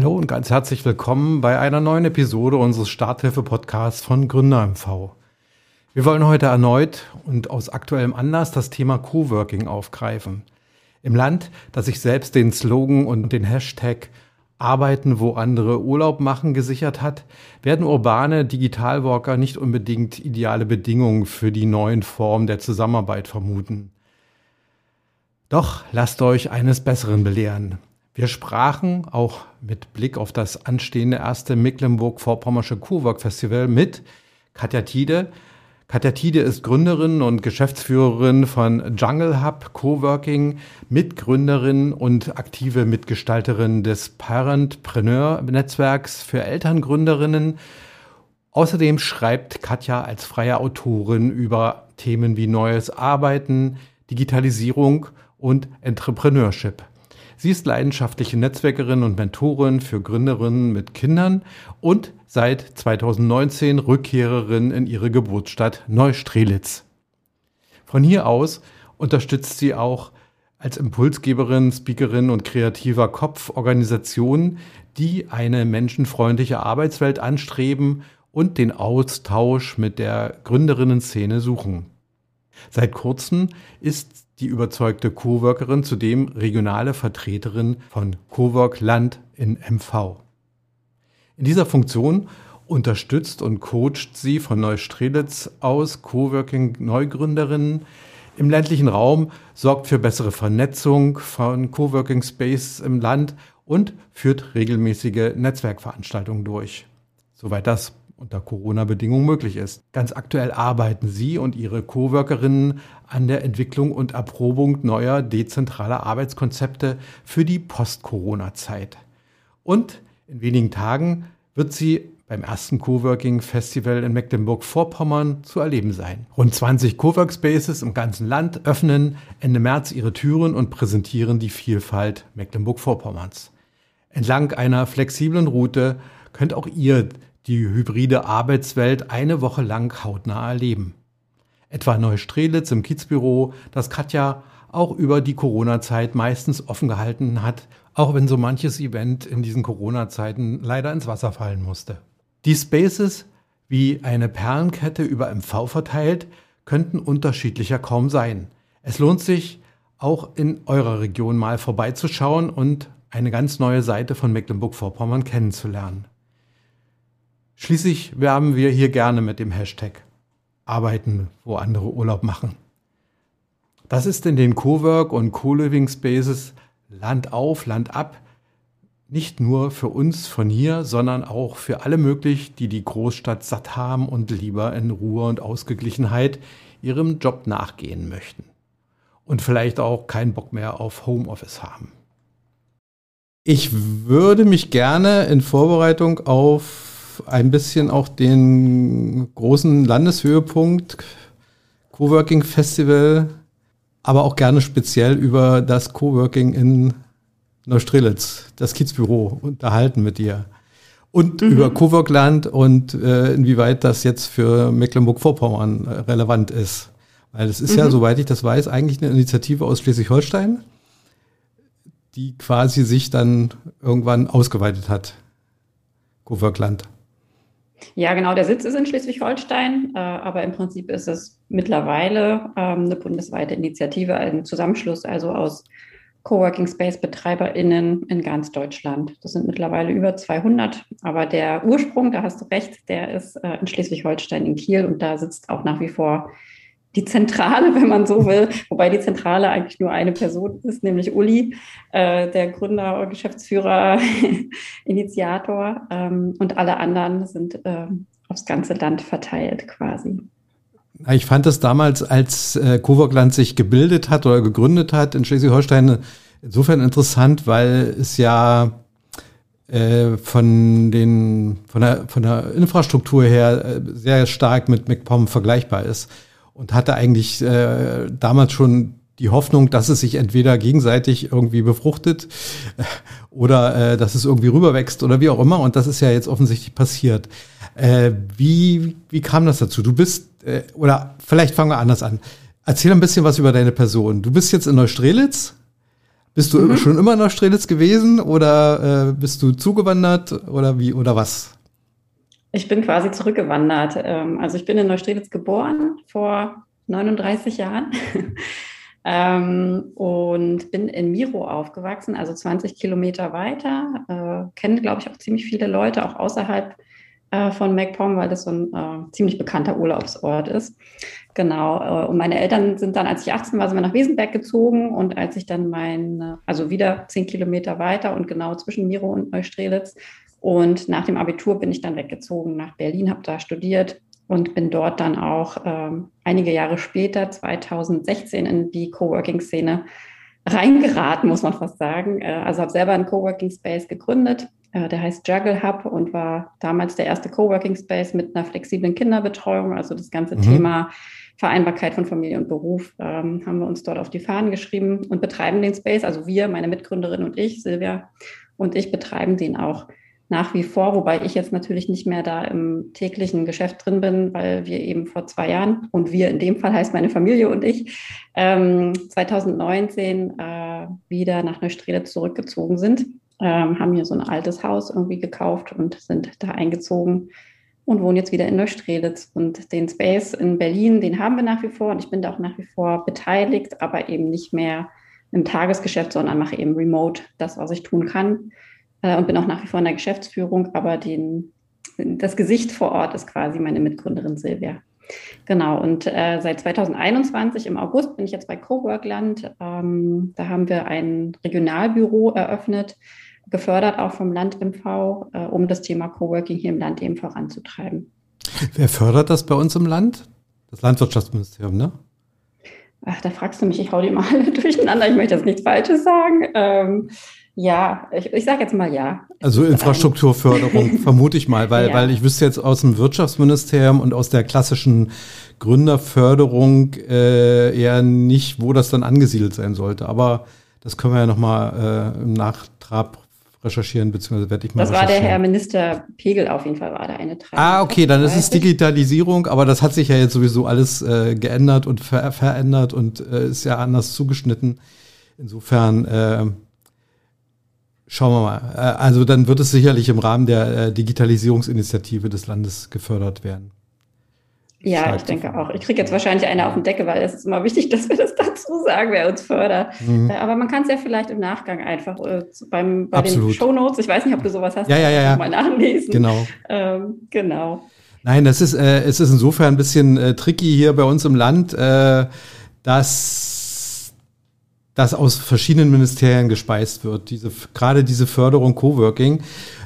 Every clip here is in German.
Hallo und ganz herzlich willkommen bei einer neuen Episode unseres Starthilfe-Podcasts von Gründer MV. Wir wollen heute erneut und aus aktuellem Anlass das Thema Coworking aufgreifen. Im Land, das sich selbst den Slogan und den Hashtag Arbeiten, wo andere Urlaub machen gesichert hat, werden urbane Digitalworker nicht unbedingt ideale Bedingungen für die neuen Formen der Zusammenarbeit vermuten. Doch lasst euch eines Besseren belehren. Wir sprachen auch mit Blick auf das anstehende erste Mecklenburg-Vorpommersche Cowork Festival mit Katja Tiede. Katja Tiede ist Gründerin und Geschäftsführerin von Jungle Hub Coworking, Mitgründerin und aktive Mitgestalterin des Parentpreneur-Netzwerks für Elterngründerinnen. Außerdem schreibt Katja als freie Autorin über Themen wie neues Arbeiten, Digitalisierung und Entrepreneurship. Sie ist leidenschaftliche Netzwerkerin und Mentorin für Gründerinnen mit Kindern und seit 2019 Rückkehrerin in ihre Geburtsstadt Neustrelitz. Von hier aus unterstützt sie auch als Impulsgeberin, Speakerin und kreativer Kopf Organisationen, die eine menschenfreundliche Arbeitswelt anstreben und den Austausch mit der Gründerinnen-Szene suchen. Seit kurzem ist die überzeugte Coworkerin zudem regionale Vertreterin von Cowork Land in MV. In dieser Funktion unterstützt und coacht sie von Neustrelitz aus Coworking Neugründerinnen im ländlichen Raum, sorgt für bessere Vernetzung von Coworking Space im Land und führt regelmäßige Netzwerkveranstaltungen durch. Soweit das unter Corona-Bedingungen möglich ist. Ganz aktuell arbeiten Sie und Ihre Coworkerinnen an der Entwicklung und Erprobung neuer dezentraler Arbeitskonzepte für die Post-Corona-Zeit. Und in wenigen Tagen wird sie beim ersten Coworking Festival in Mecklenburg-Vorpommern zu erleben sein. Rund 20 Cowork Spaces im ganzen Land öffnen Ende März ihre Türen und präsentieren die Vielfalt Mecklenburg-Vorpommerns. Entlang einer flexiblen Route könnt auch ihr die hybride Arbeitswelt eine Woche lang hautnah erleben. Etwa Neustrelitz im Kiezbüro, das Katja auch über die Corona-Zeit meistens offen gehalten hat, auch wenn so manches Event in diesen Corona-Zeiten leider ins Wasser fallen musste. Die Spaces, wie eine Perlenkette über MV verteilt, könnten unterschiedlicher kaum sein. Es lohnt sich, auch in eurer Region mal vorbeizuschauen und eine ganz neue Seite von Mecklenburg-Vorpommern kennenzulernen. Schließlich werben wir hier gerne mit dem Hashtag Arbeiten, wo andere Urlaub machen. Das ist in den Cowork und Co-Living Spaces Land auf, Land ab nicht nur für uns von hier, sondern auch für alle möglich, die die Großstadt satt haben und lieber in Ruhe und Ausgeglichenheit ihrem Job nachgehen möchten. Und vielleicht auch keinen Bock mehr auf Homeoffice haben. Ich würde mich gerne in Vorbereitung auf ein bisschen auch den großen Landeshöhepunkt Coworking Festival, aber auch gerne speziell über das Coworking in Neustrelitz, das Kiezbüro, unterhalten mit dir. Und mhm. über Coworkland und äh, inwieweit das jetzt für Mecklenburg-Vorpommern relevant ist. Weil es ist mhm. ja, soweit ich das weiß, eigentlich eine Initiative aus Schleswig-Holstein, die quasi sich dann irgendwann ausgeweitet hat. Coworkland. Ja, genau, der Sitz ist in Schleswig-Holstein, äh, aber im Prinzip ist es mittlerweile ähm, eine bundesweite Initiative, ein Zusammenschluss also aus Coworking Space BetreiberInnen in ganz Deutschland. Das sind mittlerweile über 200, aber der Ursprung, da hast du recht, der ist äh, in Schleswig-Holstein in Kiel und da sitzt auch nach wie vor die Zentrale, wenn man so will, wobei die Zentrale eigentlich nur eine Person ist, nämlich Uli, äh, der Gründer, Geschäftsführer, Initiator ähm, und alle anderen sind äh, aufs ganze Land verteilt quasi. Ich fand es damals, als äh, Coworkland sich gebildet hat oder gegründet hat in Schleswig-Holstein, insofern interessant, weil es ja äh, von den von der von der Infrastruktur her äh, sehr stark mit MacPom vergleichbar ist und hatte eigentlich äh, damals schon die Hoffnung, dass es sich entweder gegenseitig irgendwie befruchtet äh, oder äh, dass es irgendwie rüberwächst oder wie auch immer. Und das ist ja jetzt offensichtlich passiert. Äh, wie, wie kam das dazu? Du bist, äh, oder vielleicht fangen wir anders an. Erzähl ein bisschen was über deine Person. Du bist jetzt in Neustrelitz, Bist du mhm. schon immer in Neustrelitz gewesen oder äh, bist du zugewandert oder wie oder was? Ich bin quasi zurückgewandert. Ähm, also ich bin in Neustrelitz geboren vor 39 Jahren ähm, und bin in Miro aufgewachsen, also 20 Kilometer weiter. Äh, kenne, glaube ich, auch ziemlich viele Leute, auch außerhalb äh, von MacPom, weil das so ein äh, ziemlich bekannter Urlaubsort ist. Genau. Äh, und meine Eltern sind dann, als ich 18 war, sind wir nach Wesenberg gezogen und als ich dann mein, also wieder 10 Kilometer weiter und genau zwischen Miro und Neustrelitz. Und nach dem Abitur bin ich dann weggezogen nach Berlin, habe da studiert und bin dort dann auch ähm, einige Jahre später, 2016, in die Coworking-Szene reingeraten, muss man fast sagen. Äh, also habe selber einen Coworking Space gegründet, äh, der heißt Juggle Hub und war damals der erste Coworking Space mit einer flexiblen Kinderbetreuung. Also das ganze mhm. Thema Vereinbarkeit von Familie und Beruf ähm, haben wir uns dort auf die Fahnen geschrieben und betreiben den Space. Also wir, meine Mitgründerin und ich, Silvia und ich betreiben den auch nach wie vor, wobei ich jetzt natürlich nicht mehr da im täglichen Geschäft drin bin, weil wir eben vor zwei Jahren, und wir in dem Fall heißt meine Familie und ich, ähm, 2019 äh, wieder nach Neustrelitz zurückgezogen sind, ähm, haben hier so ein altes Haus irgendwie gekauft und sind da eingezogen und wohnen jetzt wieder in Neustrelitz. Und den Space in Berlin, den haben wir nach wie vor und ich bin da auch nach wie vor beteiligt, aber eben nicht mehr im Tagesgeschäft, sondern mache eben remote das, was ich tun kann äh, und bin auch nach wie vor in der Geschäftsführung, aber den, das Gesicht vor Ort ist quasi meine Mitgründerin Silvia. Genau, und äh, seit 2021 im August bin ich jetzt bei Coworkland. Ähm, da haben wir ein Regionalbüro eröffnet, gefördert auch vom Land MV, äh, um das Thema Coworking hier im Land eben voranzutreiben. Wer fördert das bei uns im Land? Das Landwirtschaftsministerium, ne? Ach, da fragst du mich, ich hau die mal alle durcheinander, ich möchte jetzt nichts Falsches sagen. Ähm, ja, ich, ich sage jetzt mal ja. Also Infrastrukturförderung vermute ich mal, weil, ja. weil ich wüsste jetzt aus dem Wirtschaftsministerium und aus der klassischen Gründerförderung äh, eher nicht, wo das dann angesiedelt sein sollte. Aber das können wir ja nochmal äh, im Nachtrab recherchieren, beziehungsweise werde ich mal Das war der Herr Minister Pegel auf jeden Fall, war da eine Trag. Ah, okay, dann ist es Digitalisierung, aber das hat sich ja jetzt sowieso alles äh, geändert und ver verändert und äh, ist ja anders zugeschnitten. Insofern äh, Schauen wir mal. Äh, also dann wird es sicherlich im Rahmen der äh, Digitalisierungsinitiative des Landes gefördert werden. Ja, Schlag ich denke auch. Ich kriege jetzt wahrscheinlich eine auf den Decke, weil es ist immer wichtig, dass wir das dazu sagen, wer uns fördert. Mhm. Äh, aber man kann es ja vielleicht im Nachgang einfach beim, bei Absolut. den Shownotes, ich weiß nicht, ob du sowas hast, ja, ja, ja, ja. mal nachlesen. Genau. Ähm, genau. Nein, das ist, äh, es ist insofern ein bisschen äh, tricky hier bei uns im Land, äh, dass das aus verschiedenen Ministerien gespeist wird. Diese, gerade diese Förderung Coworking.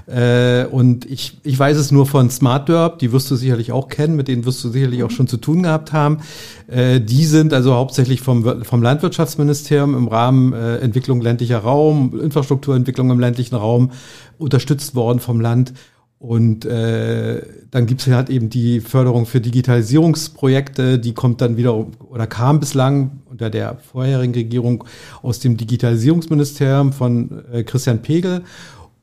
Äh, und ich, ich weiß es nur von Smart Derb, die wirst du sicherlich auch kennen, mit denen wirst du sicherlich auch schon zu tun gehabt haben. Äh, die sind also hauptsächlich vom, vom Landwirtschaftsministerium im Rahmen äh, Entwicklung ländlicher Raum, Infrastrukturentwicklung im ländlichen Raum unterstützt worden vom Land. Und äh, dann gibt es halt eben die Förderung für Digitalisierungsprojekte, die kommt dann wieder oder kam bislang unter der vorherigen Regierung aus dem Digitalisierungsministerium von äh, Christian Pegel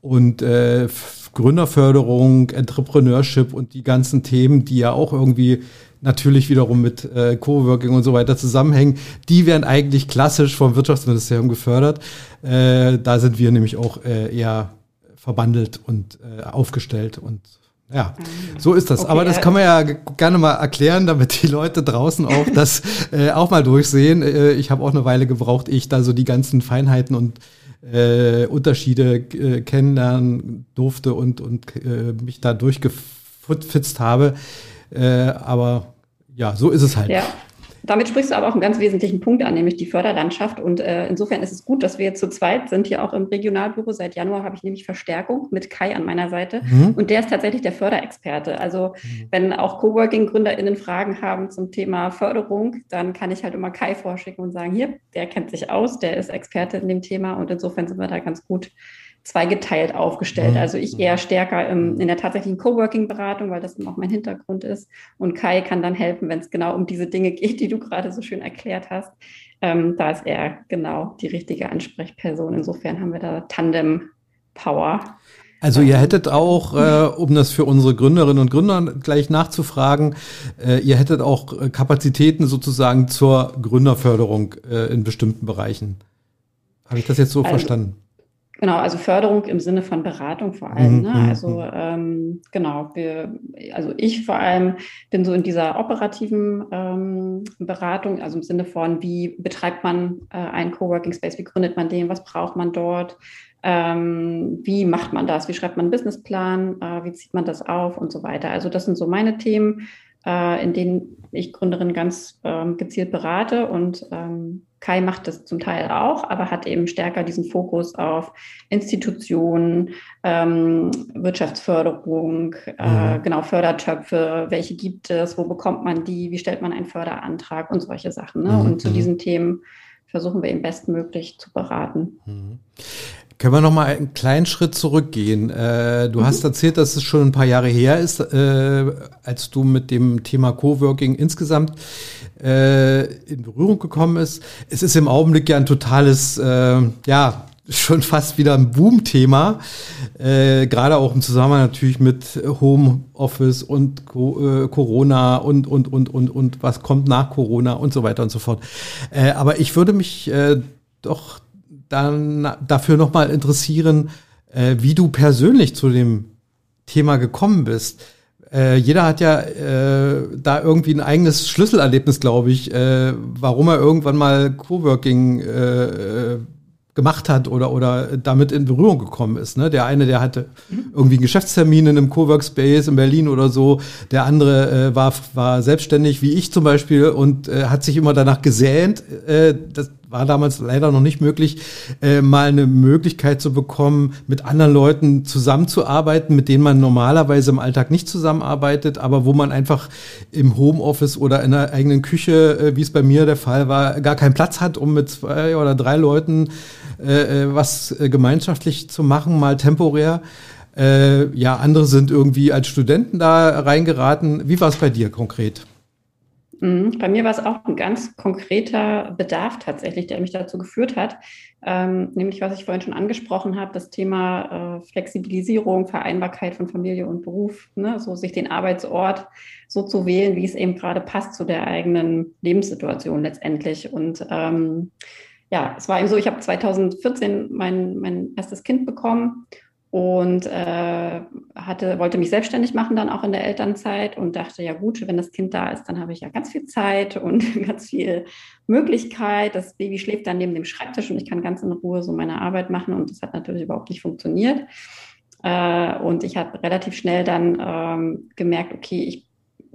und äh, Gründerförderung, Entrepreneurship und die ganzen Themen, die ja auch irgendwie natürlich wiederum mit äh, Coworking und so weiter zusammenhängen, die werden eigentlich klassisch vom Wirtschaftsministerium gefördert. Äh, da sind wir nämlich auch äh, eher verbandelt und äh, aufgestellt und ja, so ist das. Okay, Aber das kann man ja gerne mal erklären, damit die Leute draußen auch das äh, auch mal durchsehen. Äh, ich habe auch eine Weile gebraucht, ich da so die ganzen Feinheiten und äh, Unterschiede äh, kennenlernen durfte und, und äh, mich da durchgefitzt habe. Äh, aber ja, so ist es halt. Ja. Damit sprichst du aber auch einen ganz wesentlichen Punkt an, nämlich die Förderlandschaft. Und äh, insofern ist es gut, dass wir jetzt zu zweit sind hier auch im Regionalbüro. Seit Januar habe ich nämlich Verstärkung mit Kai an meiner Seite. Mhm. Und der ist tatsächlich der Förderexperte. Also mhm. wenn auch Coworking-GründerInnen Fragen haben zum Thema Förderung, dann kann ich halt immer Kai vorschicken und sagen, hier, der kennt sich aus, der ist Experte in dem Thema. Und insofern sind wir da ganz gut zweigeteilt aufgestellt. Mhm. Also ich eher stärker im, in der tatsächlichen Coworking-Beratung, weil das auch mein Hintergrund ist. Und Kai kann dann helfen, wenn es genau um diese Dinge geht, die du gerade so schön erklärt hast. Ähm, da ist er genau die richtige Ansprechperson. Insofern haben wir da Tandem-Power. Also ihr hättet auch, äh, um das für unsere Gründerinnen und Gründer gleich nachzufragen, äh, ihr hättet auch äh, Kapazitäten sozusagen zur Gründerförderung äh, in bestimmten Bereichen. Habe ich das jetzt so also, verstanden? Genau, also Förderung im Sinne von Beratung vor allem. Mhm, ne? Mhm, also mhm. ähm, genau, wir, also ich vor allem bin so in dieser operativen ähm, Beratung, also im Sinne von, wie betreibt man äh, einen Coworking Space, wie gründet man den, was braucht man dort, ähm, wie macht man das, wie schreibt man einen Businessplan, äh, wie zieht man das auf und so weiter. Also das sind so meine Themen, äh, in denen ich Gründerinnen ganz ähm, gezielt berate und ähm, Kai macht das zum Teil auch, aber hat eben stärker diesen Fokus auf Institutionen, ähm, Wirtschaftsförderung, äh, mhm. genau Fördertöpfe, welche gibt es, wo bekommt man die, wie stellt man einen Förderantrag und solche Sachen. Ne? Mhm. Und zu mhm. diesen Themen versuchen wir eben bestmöglich zu beraten. Mhm. Können wir noch mal einen kleinen Schritt zurückgehen? Äh, du mhm. hast erzählt, dass es schon ein paar Jahre her ist, äh, als du mit dem Thema Coworking insgesamt äh, in Berührung gekommen ist. Es ist im Augenblick ja ein totales, äh, ja, schon fast wieder ein Boom-Thema, äh, gerade auch im Zusammenhang natürlich mit Homeoffice und Co äh, Corona und, und, und, und, und was kommt nach Corona und so weiter und so fort. Äh, aber ich würde mich äh, doch dann dafür nochmal interessieren, äh, wie du persönlich zu dem Thema gekommen bist. Äh, jeder hat ja äh, da irgendwie ein eigenes Schlüsselerlebnis, glaube ich, äh, warum er irgendwann mal Coworking äh, äh gemacht hat oder, oder damit in Berührung gekommen ist. Ne? Der eine, der hatte irgendwie einen Geschäftstermin in einem Coworkspace in Berlin oder so. Der andere äh, war, war selbstständig, wie ich zum Beispiel, und äh, hat sich immer danach gesehnt. Äh, das war damals leider noch nicht möglich, äh, mal eine Möglichkeit zu bekommen, mit anderen Leuten zusammenzuarbeiten, mit denen man normalerweise im Alltag nicht zusammenarbeitet, aber wo man einfach im Homeoffice oder in der eigenen Küche, äh, wie es bei mir der Fall war, gar keinen Platz hat, um mit zwei oder drei Leuten äh, äh was äh, gemeinschaftlich zu machen, mal temporär. Äh, ja, andere sind irgendwie als Studenten da reingeraten. Wie war es bei dir konkret? Mhm. Bei mir war es auch ein ganz konkreter Bedarf tatsächlich, der mich dazu geführt hat. Ähm, nämlich, was ich vorhin schon angesprochen habe, das Thema äh, Flexibilisierung, Vereinbarkeit von Familie und Beruf, ne? so sich den Arbeitsort so zu wählen, wie es eben gerade passt zu der eigenen Lebenssituation letztendlich. Und ähm, ja, es war eben so, ich habe 2014 mein, mein erstes Kind bekommen und äh, hatte, wollte mich selbstständig machen dann auch in der Elternzeit und dachte, ja gut, wenn das Kind da ist, dann habe ich ja ganz viel Zeit und ganz viel Möglichkeit. Das Baby schläft dann neben dem Schreibtisch und ich kann ganz in Ruhe so meine Arbeit machen und das hat natürlich überhaupt nicht funktioniert. Äh, und ich habe relativ schnell dann ähm, gemerkt, okay, ich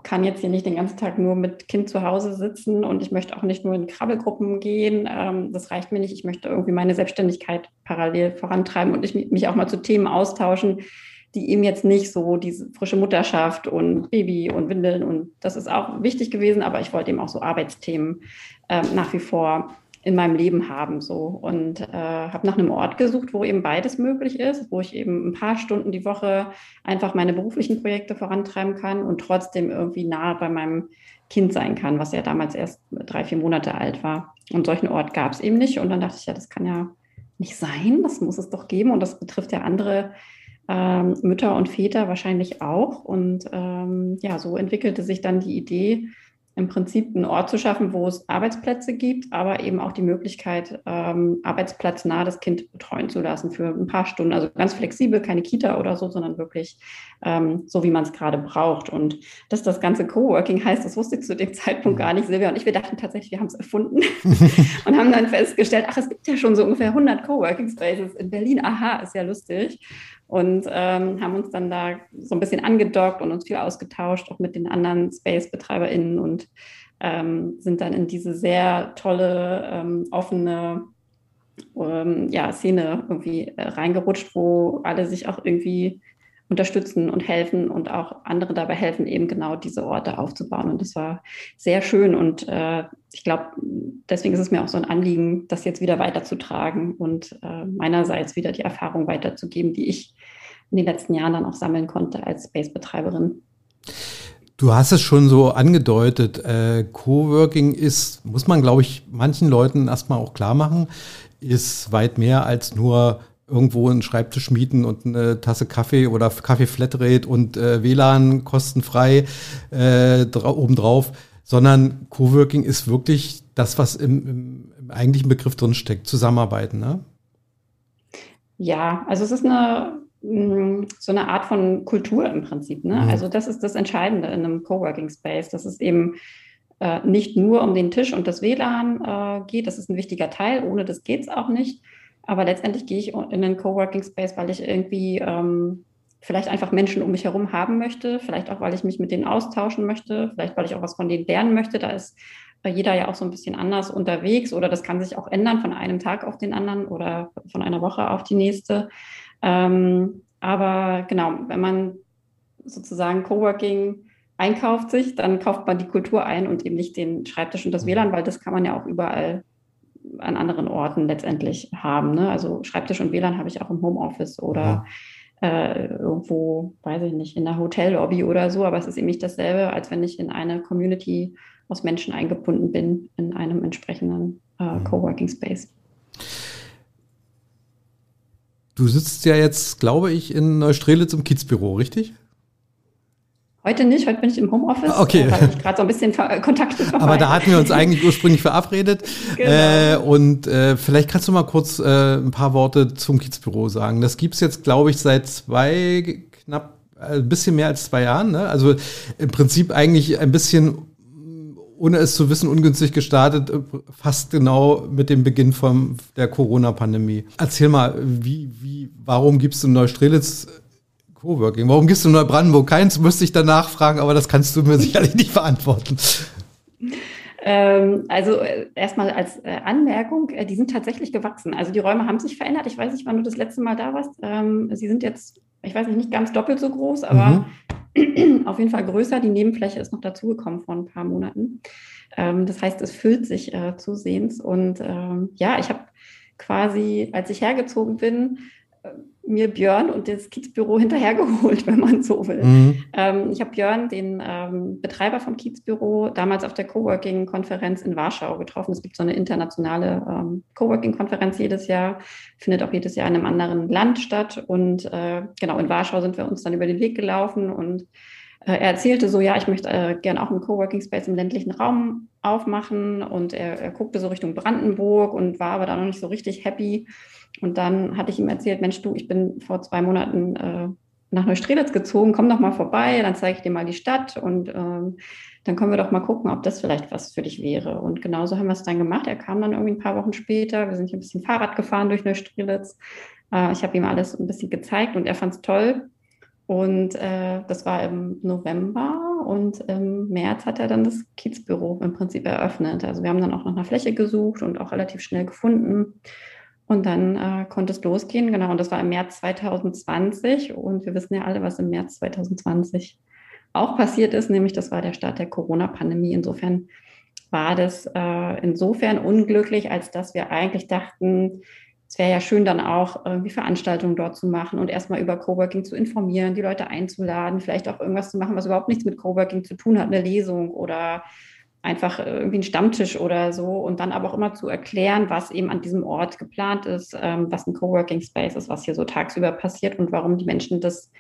kann jetzt hier nicht den ganzen Tag nur mit Kind zu Hause sitzen und ich möchte auch nicht nur in Krabbelgruppen gehen. Ähm, das reicht mir nicht. Ich möchte irgendwie meine Selbstständigkeit parallel vorantreiben und ich, mich auch mal zu Themen austauschen, die eben jetzt nicht so diese frische Mutterschaft und Baby und Windeln und das ist auch wichtig gewesen, aber ich wollte eben auch so Arbeitsthemen äh, nach wie vor in meinem Leben haben so und äh, habe nach einem Ort gesucht, wo eben beides möglich ist, wo ich eben ein paar Stunden die Woche einfach meine beruflichen Projekte vorantreiben kann und trotzdem irgendwie nah bei meinem Kind sein kann, was ja damals erst drei, vier Monate alt war. Und solchen Ort gab es eben nicht. Und dann dachte ich, ja, das kann ja nicht sein, das muss es doch geben. Und das betrifft ja andere ähm, Mütter und Väter wahrscheinlich auch. Und ähm, ja, so entwickelte sich dann die Idee, im Prinzip einen Ort zu schaffen, wo es Arbeitsplätze gibt, aber eben auch die Möglichkeit, ähm, arbeitsplatznah das Kind betreuen zu lassen für ein paar Stunden. Also ganz flexibel, keine Kita oder so, sondern wirklich ähm, so, wie man es gerade braucht. Und dass das ganze Coworking heißt, das wusste ich zu dem Zeitpunkt gar nicht. Silvia und ich, wir dachten tatsächlich, wir haben es erfunden und haben dann festgestellt, ach, es gibt ja schon so ungefähr 100 Coworking Spaces in Berlin. Aha, ist ja lustig und ähm, haben uns dann da so ein bisschen angedockt und uns viel ausgetauscht, auch mit den anderen Space-BetreiberInnen und ähm, sind dann in diese sehr tolle, ähm, offene ähm, ja, Szene irgendwie äh, reingerutscht, wo alle sich auch irgendwie unterstützen und helfen und auch andere dabei helfen, eben genau diese Orte aufzubauen. Und das war sehr schön. Und äh, ich glaube, deswegen ist es mir auch so ein Anliegen, das jetzt wieder weiterzutragen und äh, meinerseits wieder die Erfahrung weiterzugeben, die ich in den letzten Jahren dann auch sammeln konnte als Space-Betreiberin. Du hast es schon so angedeutet. Äh, Coworking ist, muss man, glaube ich, manchen Leuten erstmal auch klar machen, ist weit mehr als nur irgendwo einen Schreibtisch mieten und eine Tasse Kaffee oder Kaffee Flatrate und äh, WLAN kostenfrei äh, obendrauf, sondern Coworking ist wirklich das, was im, im, eigentlichen Begriff drin steckt, Zusammenarbeiten, ne? Ja, also es ist eine mm, so eine Art von Kultur im Prinzip. Ne? Mhm. Also das ist das Entscheidende in einem Coworking Space, dass es eben äh, nicht nur um den Tisch und das WLAN äh, geht. Das ist ein wichtiger Teil. Ohne das geht es auch nicht. Aber letztendlich gehe ich in einen Coworking Space, weil ich irgendwie ähm, vielleicht einfach Menschen um mich herum haben möchte, vielleicht auch, weil ich mich mit denen austauschen möchte, vielleicht, weil ich auch was von denen lernen möchte. Da ist jeder ja auch so ein bisschen anders unterwegs oder das kann sich auch ändern von einem Tag auf den anderen oder von einer Woche auf die nächste. Ähm, aber genau, wenn man sozusagen Coworking einkauft sich, dann kauft man die Kultur ein und eben nicht den Schreibtisch und das WLAN, weil das kann man ja auch überall an anderen Orten letztendlich haben. Ne? Also Schreibtisch und WLAN habe ich auch im Homeoffice oder ja äh, irgendwo, weiß ich nicht, in der Hotellobby oder so, aber es ist eben nicht dasselbe, als wenn ich in eine Community aus Menschen eingebunden bin, in einem entsprechenden äh, mhm. Coworking Space. Du sitzt ja jetzt, glaube ich, in Neustrelitz im Kiezbüro, richtig? Heute nicht, heute bin ich im Homeoffice, ah, okay. Äh, weil ich gerade so ein bisschen Kontakt vorbei. Aber da hatten wir uns eigentlich ursprünglich verabredet. Genau. Äh, und äh, vielleicht kannst du mal kurz äh, ein paar Worte zum Kiezbüro sagen. Das gibt's jetzt, glaube ich, seit zwei, knapp ein äh, bisschen mehr als zwei Jahren. Ne? Also im Prinzip eigentlich ein bisschen ohne es zu wissen, ungünstig gestartet, äh, fast genau mit dem Beginn von der Corona-Pandemie. Erzähl mal, wie, wie, warum gibst du Neustrelitz Coworking. Warum gehst du in Neubrandenburg keins? Müsste ich danach fragen, aber das kannst du mir sicherlich nicht beantworten. Ähm, also äh, erstmal als äh, Anmerkung, äh, die sind tatsächlich gewachsen. Also die Räume haben sich verändert. Ich weiß nicht, wann du das letzte Mal da warst. Ähm, sie sind jetzt, ich weiß nicht, nicht ganz doppelt so groß, aber mhm. auf jeden Fall größer. Die Nebenfläche ist noch dazugekommen vor ein paar Monaten. Ähm, das heißt, es füllt sich zusehends. Und ja, ich habe quasi, als ich hergezogen bin, mir Björn und das Kiezbüro hinterhergeholt, wenn man so will. Mhm. Ähm, ich habe Björn, den ähm, Betreiber vom Kiezbüro, damals auf der Coworking-Konferenz in Warschau getroffen. Es gibt so eine internationale ähm, Coworking-Konferenz jedes Jahr, findet auch jedes Jahr in einem anderen Land statt. Und äh, genau, in Warschau sind wir uns dann über den Weg gelaufen und äh, er erzählte so, ja, ich möchte äh, gerne auch einen Coworking Space im ländlichen Raum aufmachen und er, er guckte so Richtung Brandenburg und war aber da noch nicht so richtig happy und dann hatte ich ihm erzählt, Mensch, du, ich bin vor zwei Monaten äh, nach Neustrelitz gezogen, komm doch mal vorbei, dann zeige ich dir mal die Stadt und ähm, dann können wir doch mal gucken, ob das vielleicht was für dich wäre. Und genauso haben wir es dann gemacht. Er kam dann irgendwie ein paar Wochen später. Wir sind hier ein bisschen Fahrrad gefahren durch Neustrelitz. Äh, ich habe ihm alles ein bisschen gezeigt und er fand es toll. Und äh, das war im November und im März hat er dann das Kiezbüro im Prinzip eröffnet. Also wir haben dann auch nach einer Fläche gesucht und auch relativ schnell gefunden. Und dann äh, konnte es losgehen, genau. Und das war im März 2020. Und wir wissen ja alle, was im März 2020 auch passiert ist, nämlich das war der Start der Corona-Pandemie. Insofern war das äh, insofern unglücklich, als dass wir eigentlich dachten, es wäre ja schön, dann auch irgendwie Veranstaltungen dort zu machen und erstmal über Coworking zu informieren, die Leute einzuladen, vielleicht auch irgendwas zu machen, was überhaupt nichts mit Coworking zu tun hat, eine Lesung oder einfach irgendwie einen Stammtisch oder so und dann aber auch immer zu erklären, was eben an diesem Ort geplant ist, ähm, was ein Coworking Space ist, was hier so tagsüber passiert und warum die Menschen das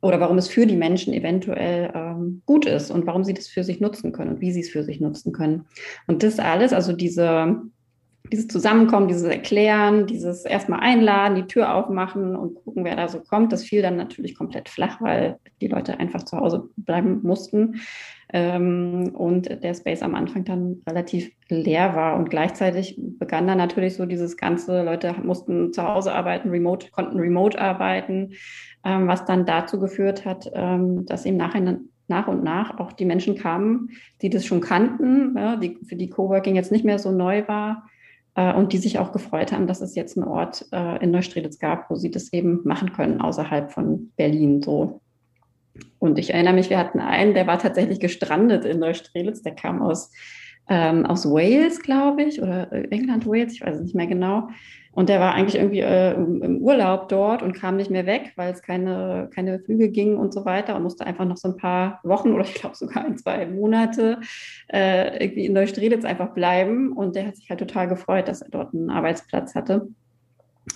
oder warum es für die Menschen eventuell ähm, gut ist und warum sie das für sich nutzen können und wie sie es für sich nutzen können. Und das alles, also diese, dieses Zusammenkommen, dieses Erklären, dieses erstmal einladen, die Tür aufmachen und gucken, wer da so kommt, das fiel dann natürlich komplett flach, weil die Leute einfach zu Hause bleiben mussten ähm, und der Space am Anfang dann relativ leer war. Und gleichzeitig begann dann natürlich so dieses ganze, Leute mussten zu Hause arbeiten, remote, konnten remote arbeiten, ähm, was dann dazu geführt hat, ähm, dass im Nachhinein nach und nach auch die Menschen kamen, die das schon kannten, ja, die, für die Coworking jetzt nicht mehr so neu war äh, und die sich auch gefreut haben, dass es jetzt einen Ort äh, in Neustrelitz gab, wo sie das eben machen können außerhalb von Berlin so. Und ich erinnere mich, wir hatten einen, der war tatsächlich gestrandet in Neustrelitz, der kam aus, ähm, aus Wales, glaube ich, oder äh, England, Wales, ich weiß es nicht mehr genau. Und der war eigentlich irgendwie äh, im Urlaub dort und kam nicht mehr weg, weil es keine, keine Flüge ging und so weiter und musste einfach noch so ein paar Wochen oder ich glaube sogar ein, zwei Monate äh, irgendwie in Neustrelitz einfach bleiben. Und der hat sich halt total gefreut, dass er dort einen Arbeitsplatz hatte.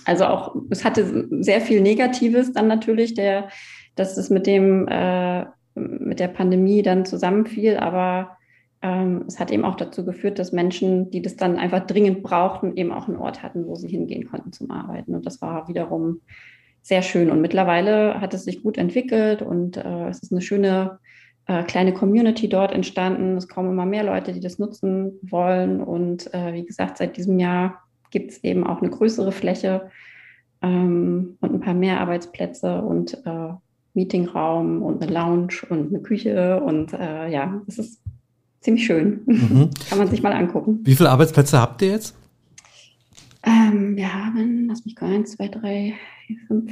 Also auch, es hatte sehr viel Negatives dann natürlich. Der dass es mit dem, äh, mit der Pandemie dann zusammenfiel, aber ähm, es hat eben auch dazu geführt, dass Menschen, die das dann einfach dringend brauchten, eben auch einen Ort hatten, wo sie hingehen konnten zum Arbeiten. Und das war wiederum sehr schön. Und mittlerweile hat es sich gut entwickelt und äh, es ist eine schöne äh, kleine Community dort entstanden. Es kommen immer mehr Leute, die das nutzen wollen. Und äh, wie gesagt, seit diesem Jahr gibt es eben auch eine größere Fläche ähm, und ein paar mehr Arbeitsplätze und äh, Meetingraum und eine Lounge und eine Küche. Und äh, ja, es ist ziemlich schön. Mhm. Kann man sich mal angucken. Wie viele Arbeitsplätze habt ihr jetzt? Ähm, wir haben, lass mich gucken, eins, zwei, drei, vier, fünf,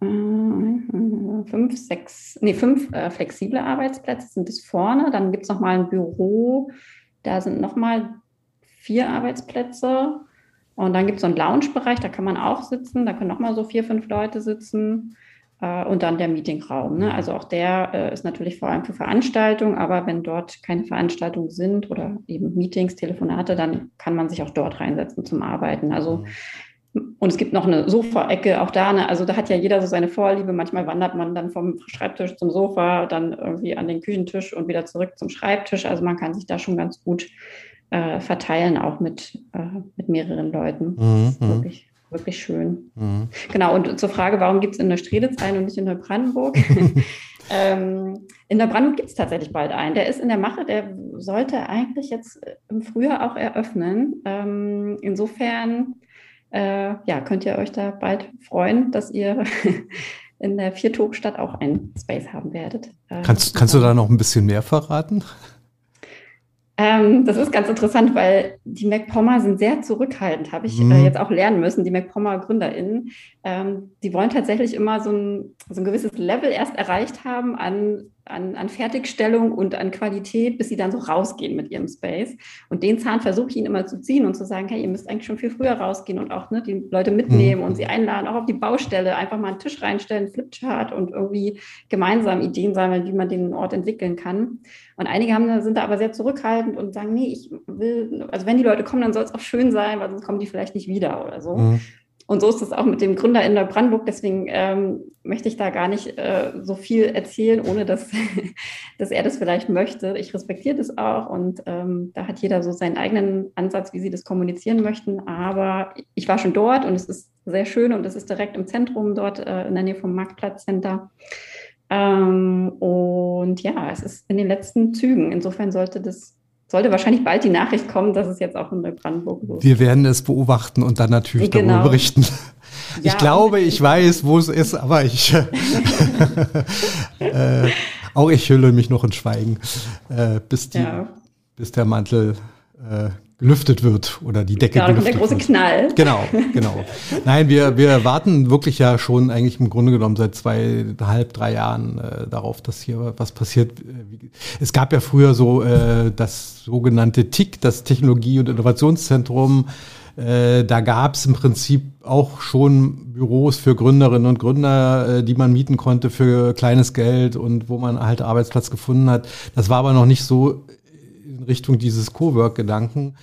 äh, fünf, sechs, nee, fünf äh, flexible Arbeitsplätze sind es vorne. Dann gibt es nochmal ein Büro, da sind nochmal vier Arbeitsplätze. Und dann gibt es so einen Lounge-Bereich, da kann man auch sitzen, da können nochmal so vier, fünf Leute sitzen. Äh, und dann der Meetingraum. Ne? Also auch der äh, ist natürlich vor allem für Veranstaltungen, aber wenn dort keine Veranstaltungen sind oder eben Meetings, Telefonate, dann kann man sich auch dort reinsetzen zum Arbeiten. Also mhm. Und es gibt noch eine Sofa-Ecke, auch da, ne? also da hat ja jeder so seine Vorliebe. Manchmal wandert man dann vom Schreibtisch zum Sofa, dann irgendwie an den Küchentisch und wieder zurück zum Schreibtisch. Also man kann sich da schon ganz gut äh, verteilen, auch mit, äh, mit mehreren Leuten. Mhm. wirklich wirklich schön. Mhm. Genau, und zur Frage, warum gibt es in der Streditz einen und nicht in Neubrandenburg? ähm, in Neubrandenburg gibt es tatsächlich bald einen. Der ist in der Mache, der sollte eigentlich jetzt im Frühjahr auch eröffnen. Ähm, insofern äh, ja, könnt ihr euch da bald freuen, dass ihr in der Viertogstadt auch einen Space haben werdet. Äh, kannst, kannst du da noch ein bisschen mehr verraten? Ähm, das ist ganz interessant, weil die MacPommer sind sehr zurückhaltend, habe ich äh, mhm. äh, jetzt auch lernen müssen, die MacPommer GründerInnen. Ähm, die wollen tatsächlich immer so ein, so ein gewisses Level erst erreicht haben an an, an Fertigstellung und an Qualität, bis sie dann so rausgehen mit ihrem Space. Und den Zahn versuche ich ihnen immer zu ziehen und zu sagen, hey, ihr müsst eigentlich schon viel früher rausgehen und auch ne, die Leute mitnehmen mhm. und sie einladen, auch auf die Baustelle, einfach mal einen Tisch reinstellen, Flipchart und irgendwie gemeinsam Ideen sammeln, wie man den Ort entwickeln kann. Und einige haben, sind da aber sehr zurückhaltend und sagen, nee, ich will, also wenn die Leute kommen, dann soll es auch schön sein, weil sonst kommen die vielleicht nicht wieder oder so. Mhm. Und so ist es auch mit dem Gründer in der Brandenburg. Deswegen ähm, möchte ich da gar nicht äh, so viel erzählen, ohne dass, dass er das vielleicht möchte. Ich respektiere das auch und ähm, da hat jeder so seinen eigenen Ansatz, wie sie das kommunizieren möchten. Aber ich war schon dort und es ist sehr schön und es ist direkt im Zentrum dort äh, in der Nähe vom Marktplatzcenter. Ähm, und ja, es ist in den letzten Zügen. Insofern sollte das sollte wahrscheinlich bald die Nachricht kommen, dass es jetzt auch in Neubrandenburg ist. Wir werden es beobachten und dann natürlich genau. darüber berichten. Ja, ich glaube, ich weiß, wo es ist, aber ich äh, auch ich hülle mich noch in Schweigen, äh, bis, die, ja. bis der Mantel äh, gelüftet wird oder die Decke genau, gelüftet der große wird. Knall. Genau, genau. Nein, wir, wir warten wirklich ja schon eigentlich im Grunde genommen seit zweieinhalb, drei Jahren äh, darauf, dass hier was passiert. Es gab ja früher so äh, das sogenannte TIC, das Technologie- und Innovationszentrum. Äh, da gab es im Prinzip auch schon Büros für Gründerinnen und Gründer, äh, die man mieten konnte für kleines Geld und wo man halt Arbeitsplatz gefunden hat. Das war aber noch nicht so in Richtung dieses Cowork-Gedanken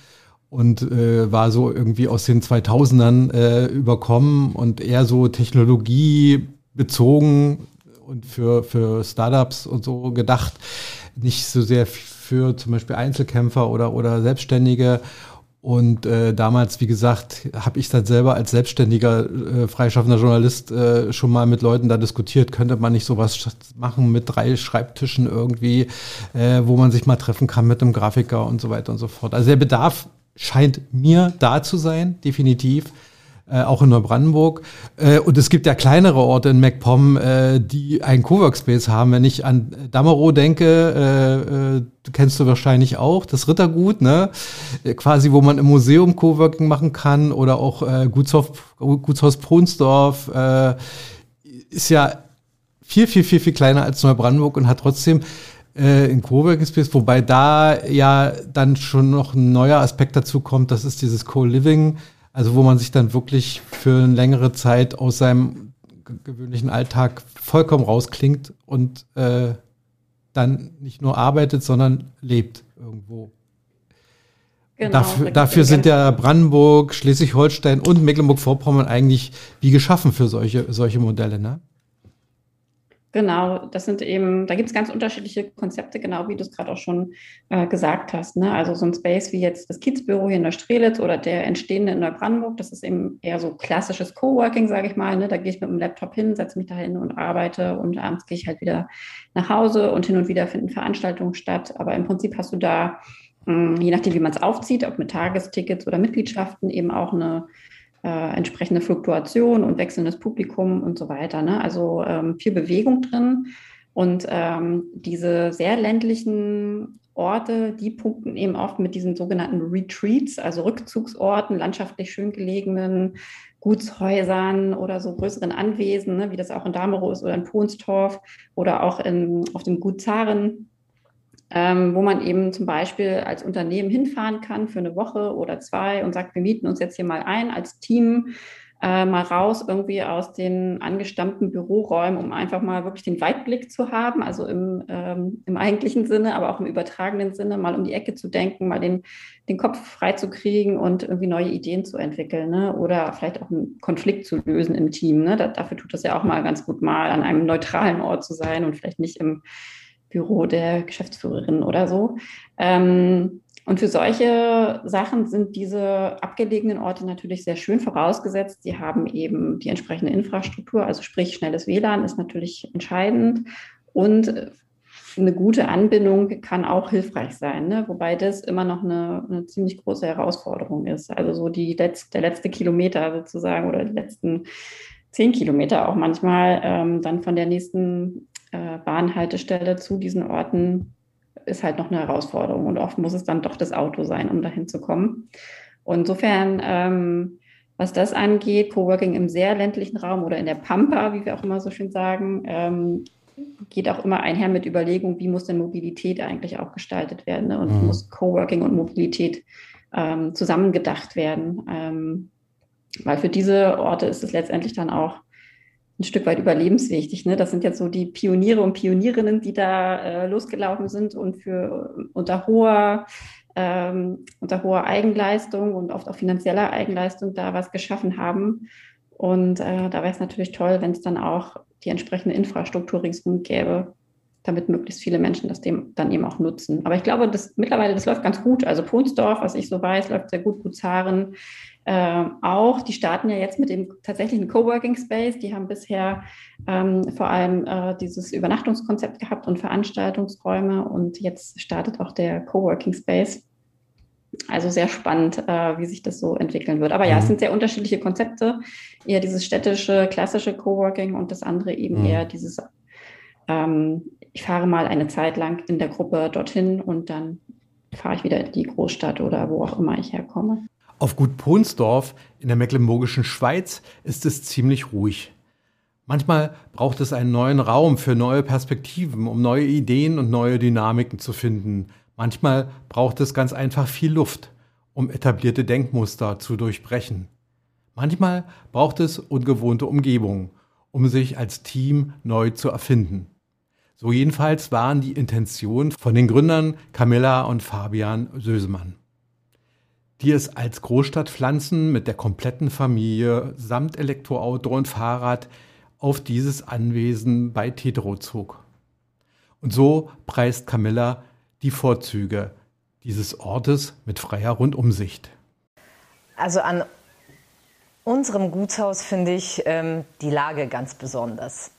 und äh, war so irgendwie aus den 2000ern äh, überkommen und eher so technologiebezogen und für, für Startups und so gedacht, nicht so sehr für zum Beispiel Einzelkämpfer oder, oder Selbstständige. Und äh, damals, wie gesagt, habe ich dann selber als selbstständiger, äh, freischaffender Journalist äh, schon mal mit Leuten da diskutiert, könnte man nicht sowas machen mit drei Schreibtischen irgendwie, äh, wo man sich mal treffen kann mit einem Grafiker und so weiter und so fort. Also der Bedarf scheint mir da zu sein, definitiv äh, auch in Neubrandenburg. Äh, und es gibt ja kleinere Orte in MacPom, äh, die einen Coworkspace haben. Wenn ich an Damerow denke, äh, äh, kennst du wahrscheinlich auch, das Rittergut, ne? Äh, quasi, wo man im Museum Coworking machen kann oder auch äh, Gutshaus, Gutshaus Pronsdorf äh, ist ja viel, viel, viel, viel kleiner als Neubrandenburg und hat trotzdem äh, in Coworking Space, wobei da ja dann schon noch ein neuer Aspekt dazu kommt, das ist dieses Co-Living also wo man sich dann wirklich für eine längere Zeit aus seinem gewöhnlichen Alltag vollkommen rausklingt und äh, dann nicht nur arbeitet, sondern lebt irgendwo. Genau, dafür, dafür sind ja Brandenburg, Schleswig-Holstein und Mecklenburg-Vorpommern eigentlich wie geschaffen für solche, solche Modelle, ne? Genau, das sind eben, da gibt es ganz unterschiedliche Konzepte, genau wie du es gerade auch schon äh, gesagt hast. Ne? Also so ein Space wie jetzt das Kiezbüro hier in der Strelitz oder der entstehende in Neubrandenburg, das ist eben eher so klassisches Coworking, sage ich mal. Ne? Da gehe ich mit dem Laptop hin, setze mich da hin und arbeite und abends gehe ich halt wieder nach Hause und hin und wieder finden Veranstaltungen statt. Aber im Prinzip hast du da, mh, hm, je nachdem, wie man es aufzieht, ob mit Tagestickets oder Mitgliedschaften, eben auch eine äh, entsprechende Fluktuation und wechselndes Publikum und so weiter. Ne? Also ähm, viel Bewegung drin. Und ähm, diese sehr ländlichen Orte, die punkten eben oft mit diesen sogenannten Retreats, also Rückzugsorten, landschaftlich schön gelegenen Gutshäusern oder so größeren Anwesen, ne, wie das auch in Damerow ist oder in Pohnstorf oder auch in, auf dem Gut Zaren ähm, wo man eben zum Beispiel als Unternehmen hinfahren kann für eine Woche oder zwei und sagt, wir mieten uns jetzt hier mal ein als Team, äh, mal raus irgendwie aus den angestammten Büroräumen, um einfach mal wirklich den Weitblick zu haben, also im, ähm, im eigentlichen Sinne, aber auch im übertragenen Sinne, mal um die Ecke zu denken, mal den, den Kopf frei zu kriegen und irgendwie neue Ideen zu entwickeln ne? oder vielleicht auch einen Konflikt zu lösen im Team. Ne? Da, dafür tut es ja auch mal ganz gut, mal an einem neutralen Ort zu sein und vielleicht nicht im Büro der Geschäftsführerin oder so. Ähm, und für solche Sachen sind diese abgelegenen Orte natürlich sehr schön vorausgesetzt. Sie haben eben die entsprechende Infrastruktur, also sprich schnelles WLAN ist natürlich entscheidend und eine gute Anbindung kann auch hilfreich sein, ne? wobei das immer noch eine, eine, ziemlich große Herausforderung ist. Also so die Letz-, der letzte Kilometer sozusagen oder die letzten zehn Kilometer auch manchmal ähm, dann von der nächsten äh, Bahnhaltestelle zu diesen Orten ist halt noch eine Herausforderung. Und oft muss es dann doch das Auto sein, um dahin zu kommen. Und insofern, ähm, was das angeht, Coworking im sehr ländlichen Raum oder in der Pampa, wie wir auch immer so schön sagen, ähm, geht auch immer einher mit Überlegungen, wie muss denn Mobilität eigentlich auch gestaltet werden ne? und mhm. muss Coworking und Mobilität ähm, zusammengedacht werden. Ähm, weil für diese Orte ist es letztendlich dann auch ein Stück weit überlebenswichtig. Ne? Das sind jetzt so die Pioniere und Pionierinnen, die da äh, losgelaufen sind und für unter hoher, ähm, unter hoher Eigenleistung und oft auch finanzieller Eigenleistung da was geschaffen haben. Und äh, da wäre es natürlich toll, wenn es dann auch die entsprechende Infrastruktur ringsum gäbe, damit möglichst viele Menschen das dem dann eben auch nutzen. Aber ich glaube, das mittlerweile, das läuft ganz gut. Also Ponsdorf, was ich so weiß, läuft sehr gut. Buzaren äh, auch. Die starten ja jetzt mit dem tatsächlichen Coworking Space. Die haben bisher ähm, vor allem äh, dieses Übernachtungskonzept gehabt und Veranstaltungsräume. Und jetzt startet auch der Coworking Space. Also sehr spannend, äh, wie sich das so entwickeln wird. Aber ja, es mhm. sind sehr unterschiedliche Konzepte. Eher dieses städtische, klassische Coworking und das andere eben mhm. eher dieses ähm, ich fahre mal eine Zeit lang in der Gruppe dorthin und dann fahre ich wieder in die Großstadt oder wo auch immer ich herkomme. Auf Gut Pohnsdorf in der mecklenburgischen Schweiz ist es ziemlich ruhig. Manchmal braucht es einen neuen Raum für neue Perspektiven, um neue Ideen und neue Dynamiken zu finden. Manchmal braucht es ganz einfach viel Luft, um etablierte Denkmuster zu durchbrechen. Manchmal braucht es ungewohnte Umgebungen, um sich als Team neu zu erfinden. So jedenfalls waren die Intentionen von den Gründern Camilla und Fabian Sösemann, die es als Großstadtpflanzen mit der kompletten Familie samt Elektroauto und Fahrrad auf dieses Anwesen bei Tetro zog. Und so preist Camilla die Vorzüge dieses Ortes mit freier Rundumsicht. Also an unserem Gutshaus finde ich ähm, die Lage ganz besonders.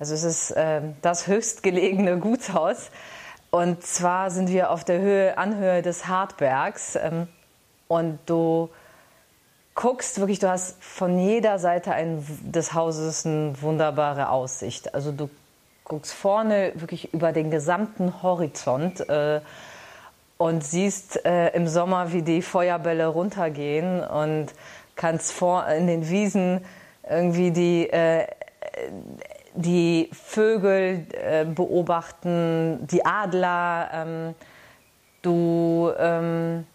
Also es ist äh, das höchstgelegene Gutshaus. Und zwar sind wir auf der Höhe, Anhöhe des Hartbergs. Ähm, und du guckst wirklich, du hast von jeder Seite ein, des Hauses eine wunderbare Aussicht. Also du guckst vorne wirklich über den gesamten Horizont äh, und siehst äh, im Sommer, wie die Feuerbälle runtergehen und kannst vor in den Wiesen irgendwie die äh, die Vögel äh, beobachten, die Adler. Ähm, du ähm,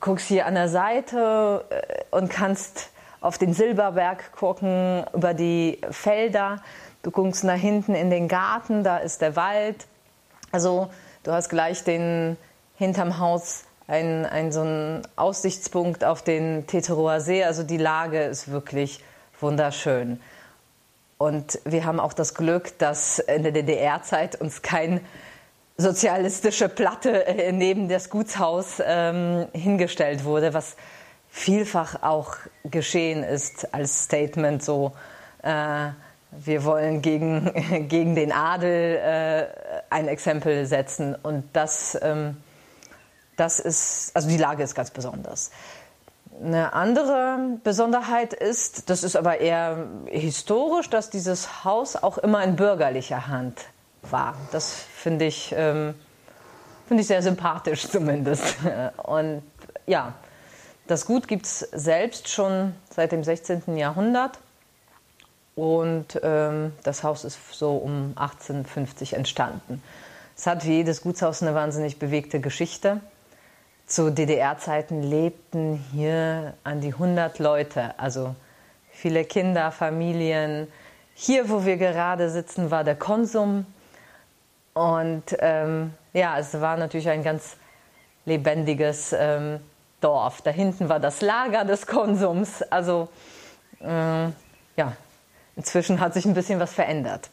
guckst hier an der Seite äh, und kannst auf den Silberberg gucken, über die Felder. Du guckst nach hinten in den Garten, da ist der Wald. Also du hast gleich den hinterm Haus einen, einen so einen Aussichtspunkt auf den Teterower See. Also die Lage ist wirklich wunderschön. Und wir haben auch das Glück, dass in der DDR-Zeit uns kein sozialistische Platte äh, neben das Gutshaus ähm, hingestellt wurde, was vielfach auch geschehen ist als Statement so, äh, wir wollen gegen, gegen den Adel äh, ein Exempel setzen. Und das, ähm, das ist, also die Lage ist ganz besonders. Eine andere Besonderheit ist, das ist aber eher historisch, dass dieses Haus auch immer in bürgerlicher Hand war. Das finde ich, ähm, find ich sehr sympathisch zumindest. Und ja, das Gut gibt es selbst schon seit dem 16. Jahrhundert. Und ähm, das Haus ist so um 1850 entstanden. Es hat wie jedes Gutshaus eine wahnsinnig bewegte Geschichte. Zu DDR-Zeiten lebten hier an die 100 Leute, also viele Kinder, Familien. Hier, wo wir gerade sitzen, war der Konsum. Und ähm, ja, es war natürlich ein ganz lebendiges ähm, Dorf. Da hinten war das Lager des Konsums. Also äh, ja, Inzwischen hat sich ein bisschen was verändert.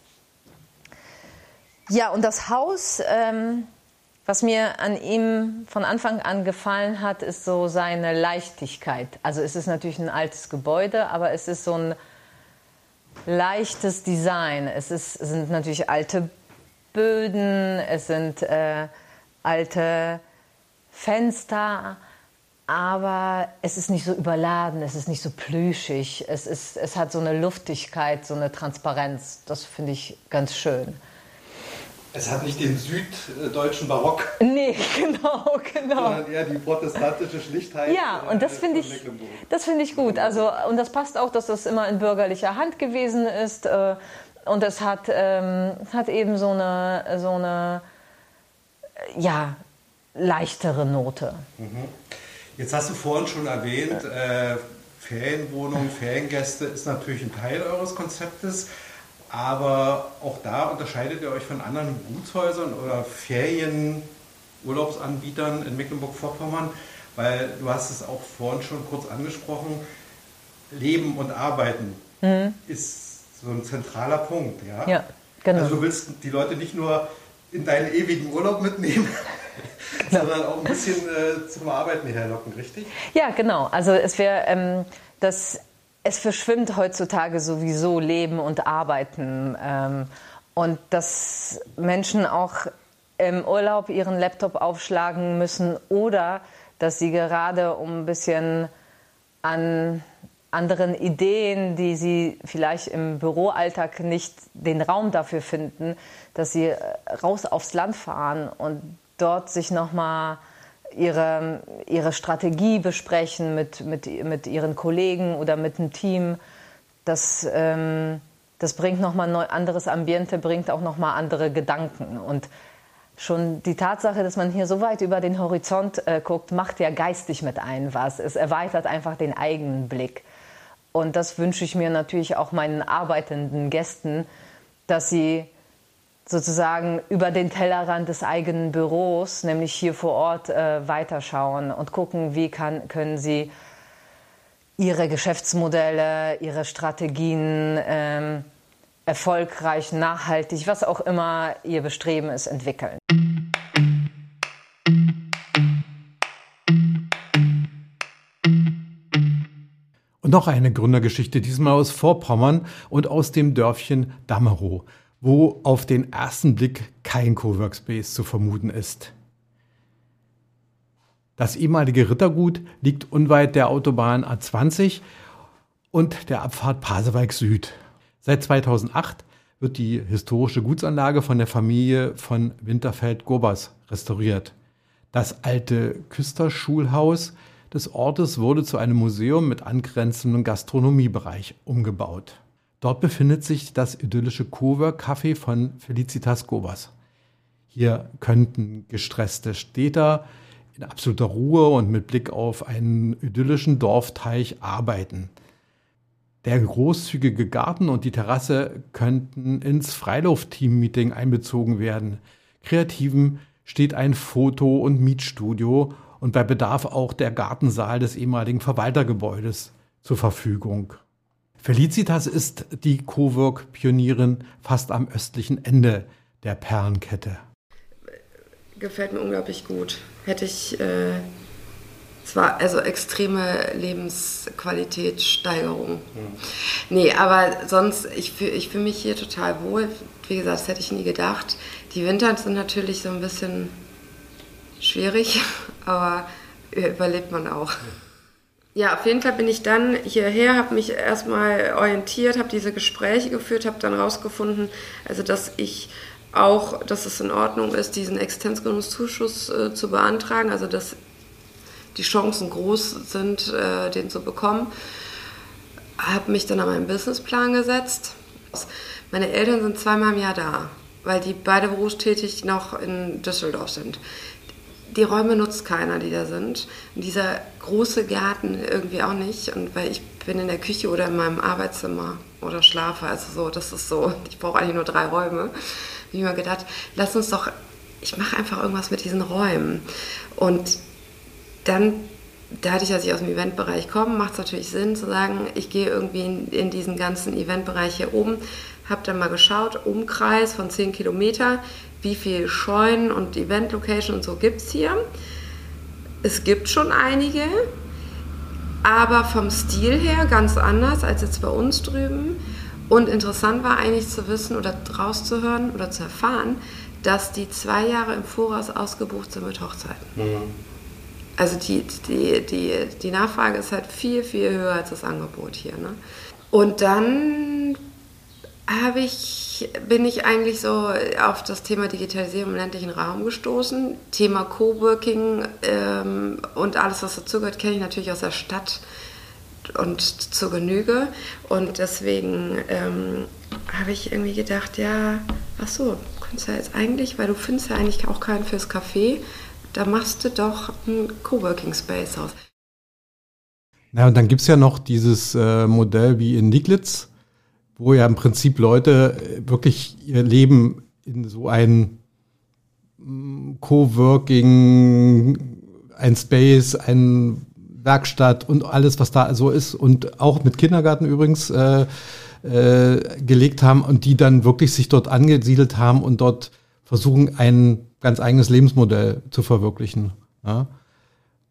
Ja, und das Haus, ähm, was mir an ihm von Anfang an gefallen hat, ist so seine Leichtigkeit. Also es ist natürlich ein altes Gebäude, aber es ist so ein leichtes Design. Es, ist, es sind natürlich alte Böden, es sind äh, alte Fenster, aber es ist nicht so überladen, es ist nicht so plüschig, es, ist, es hat so eine Luftigkeit, so eine Transparenz. Das finde ich ganz schön. Es hat nicht den süddeutschen Barock. Nee, genau, genau. Sondern eher die protestantische Schlichtheit. Ja, und das finde ich, das ich gut. Also, und das passt auch, dass das immer in bürgerlicher Hand gewesen ist. Äh, und es hat, ähm, hat eben so eine, so eine ja, leichtere Note. Mhm. Jetzt hast du vorhin schon erwähnt, äh, Ferienwohnungen, Feriengäste ist natürlich ein Teil eures Konzeptes, aber auch da unterscheidet ihr euch von anderen Gutshäusern oder Ferienurlaubsanbietern in Mecklenburg-Vorpommern, weil du hast es auch vorhin schon kurz angesprochen, Leben und Arbeiten mhm. ist so ein zentraler Punkt. Ja? ja, genau. Also du willst die Leute nicht nur in deinen ewigen Urlaub mitnehmen, sondern auch ein bisschen äh, zum Arbeiten herlocken, richtig? Ja, genau. Also es wäre ähm, das es verschwimmt heutzutage sowieso Leben und Arbeiten ähm, und dass Menschen auch im Urlaub ihren Laptop aufschlagen müssen oder dass sie gerade um ein bisschen an anderen Ideen, die sie vielleicht im Büroalltag nicht den Raum dafür finden, dass sie raus aufs Land fahren und dort sich nochmal ihre, ihre Strategie besprechen mit, mit, mit ihren Kollegen oder mit dem Team. Das, ähm, das bringt nochmal ein anderes Ambiente, bringt auch nochmal andere Gedanken. Und schon die Tatsache, dass man hier so weit über den Horizont äh, guckt, macht ja geistig mit ein was. Es erweitert einfach den eigenen Blick. Und das wünsche ich mir natürlich auch meinen arbeitenden Gästen, dass sie sozusagen über den Tellerrand des eigenen Büros, nämlich hier vor Ort, äh, weiterschauen und gucken, wie kann, können sie ihre Geschäftsmodelle, ihre Strategien ähm, erfolgreich, nachhaltig, was auch immer ihr Bestreben ist, entwickeln. Und noch eine Gründergeschichte, diesmal aus Vorpommern und aus dem Dörfchen Damerow wo auf den ersten Blick kein Coworkspace zu vermuten ist. Das ehemalige Rittergut liegt unweit der Autobahn A20 und der Abfahrt Pasewalk Süd. Seit 2008 wird die historische Gutsanlage von der Familie von Winterfeld-Gobers restauriert. Das alte Küsterschulhaus des Ortes wurde zu einem Museum mit angrenzendem Gastronomiebereich umgebaut. Dort befindet sich das idyllische Cowork-Café von Felicitas Gobas. Hier könnten gestresste Städter in absoluter Ruhe und mit Blick auf einen idyllischen Dorfteich arbeiten. Der großzügige Garten und die Terrasse könnten ins Freiluft-Team-Meeting einbezogen werden. Kreativen steht ein Foto- und Mietstudio und bei Bedarf auch der Gartensaal des ehemaligen Verwaltergebäudes zur Verfügung. Felicitas ist die Cowork-Pionierin fast am östlichen Ende der Perlenkette. Gefällt mir unglaublich gut. Hätte ich äh, zwar also extreme Lebensqualitätssteigerung. Mhm. Nee, aber sonst, ich fühle ich fühl mich hier total wohl. Wie gesagt, das hätte ich nie gedacht. Die Winter sind natürlich so ein bisschen schwierig, aber überlebt man auch. Ja, auf jeden Fall bin ich dann hierher, habe mich erstmal orientiert, habe diese Gespräche geführt, habe dann rausgefunden, also dass ich auch, dass es in Ordnung ist, diesen Existenzgründungszuschuss äh, zu beantragen, also dass die Chancen groß sind, äh, den zu bekommen. Habe mich dann an meinen Businessplan gesetzt. Meine Eltern sind zweimal im Jahr da, weil die beide berufstätig noch in Düsseldorf sind die Räume nutzt keiner, die da sind. Und dieser große Garten irgendwie auch nicht. Und weil ich bin in der Küche oder in meinem Arbeitszimmer oder schlafe, also so, das ist so, ich brauche eigentlich nur drei Räume. Habe ich mir gedacht, lass uns doch, ich mache einfach irgendwas mit diesen Räumen. Und dann dadurch, dass ich aus dem Eventbereich komme, macht es natürlich Sinn zu sagen, ich gehe irgendwie in, in diesen ganzen Eventbereich hier oben, habe dann mal geschaut, Umkreis von 10 Kilometer, wie viel Scheunen und Event-Location und so gibt es hier. Es gibt schon einige, aber vom Stil her ganz anders als jetzt bei uns drüben. Und interessant war eigentlich zu wissen oder rauszuhören oder zu erfahren, dass die zwei Jahre im Voraus ausgebucht sind mit Hochzeiten. Mhm. Also die, die, die, die Nachfrage ist halt viel, viel höher als das Angebot hier. Ne? Und dann habe ich, bin ich eigentlich so auf das Thema Digitalisierung im ländlichen Raum gestoßen. Thema Coworking ähm, und alles, was dazugehört, kenne ich natürlich aus der Stadt und zur Genüge. Und deswegen ähm, habe ich irgendwie gedacht, ja, ach so, könntest ja jetzt eigentlich, weil du findest ja eigentlich auch keinen fürs Café, da machst du doch einen Coworking Space aus. Na, und dann gibt es ja noch dieses äh, Modell wie in Niglitz wo ja im Prinzip Leute äh, wirklich ihr Leben in so ein mm, Coworking, ein Space, ein Werkstatt und alles, was da so ist und auch mit Kindergarten übrigens äh, äh, gelegt haben und die dann wirklich sich dort angesiedelt haben und dort versuchen, ein ganz eigenes Lebensmodell zu verwirklichen. Ja?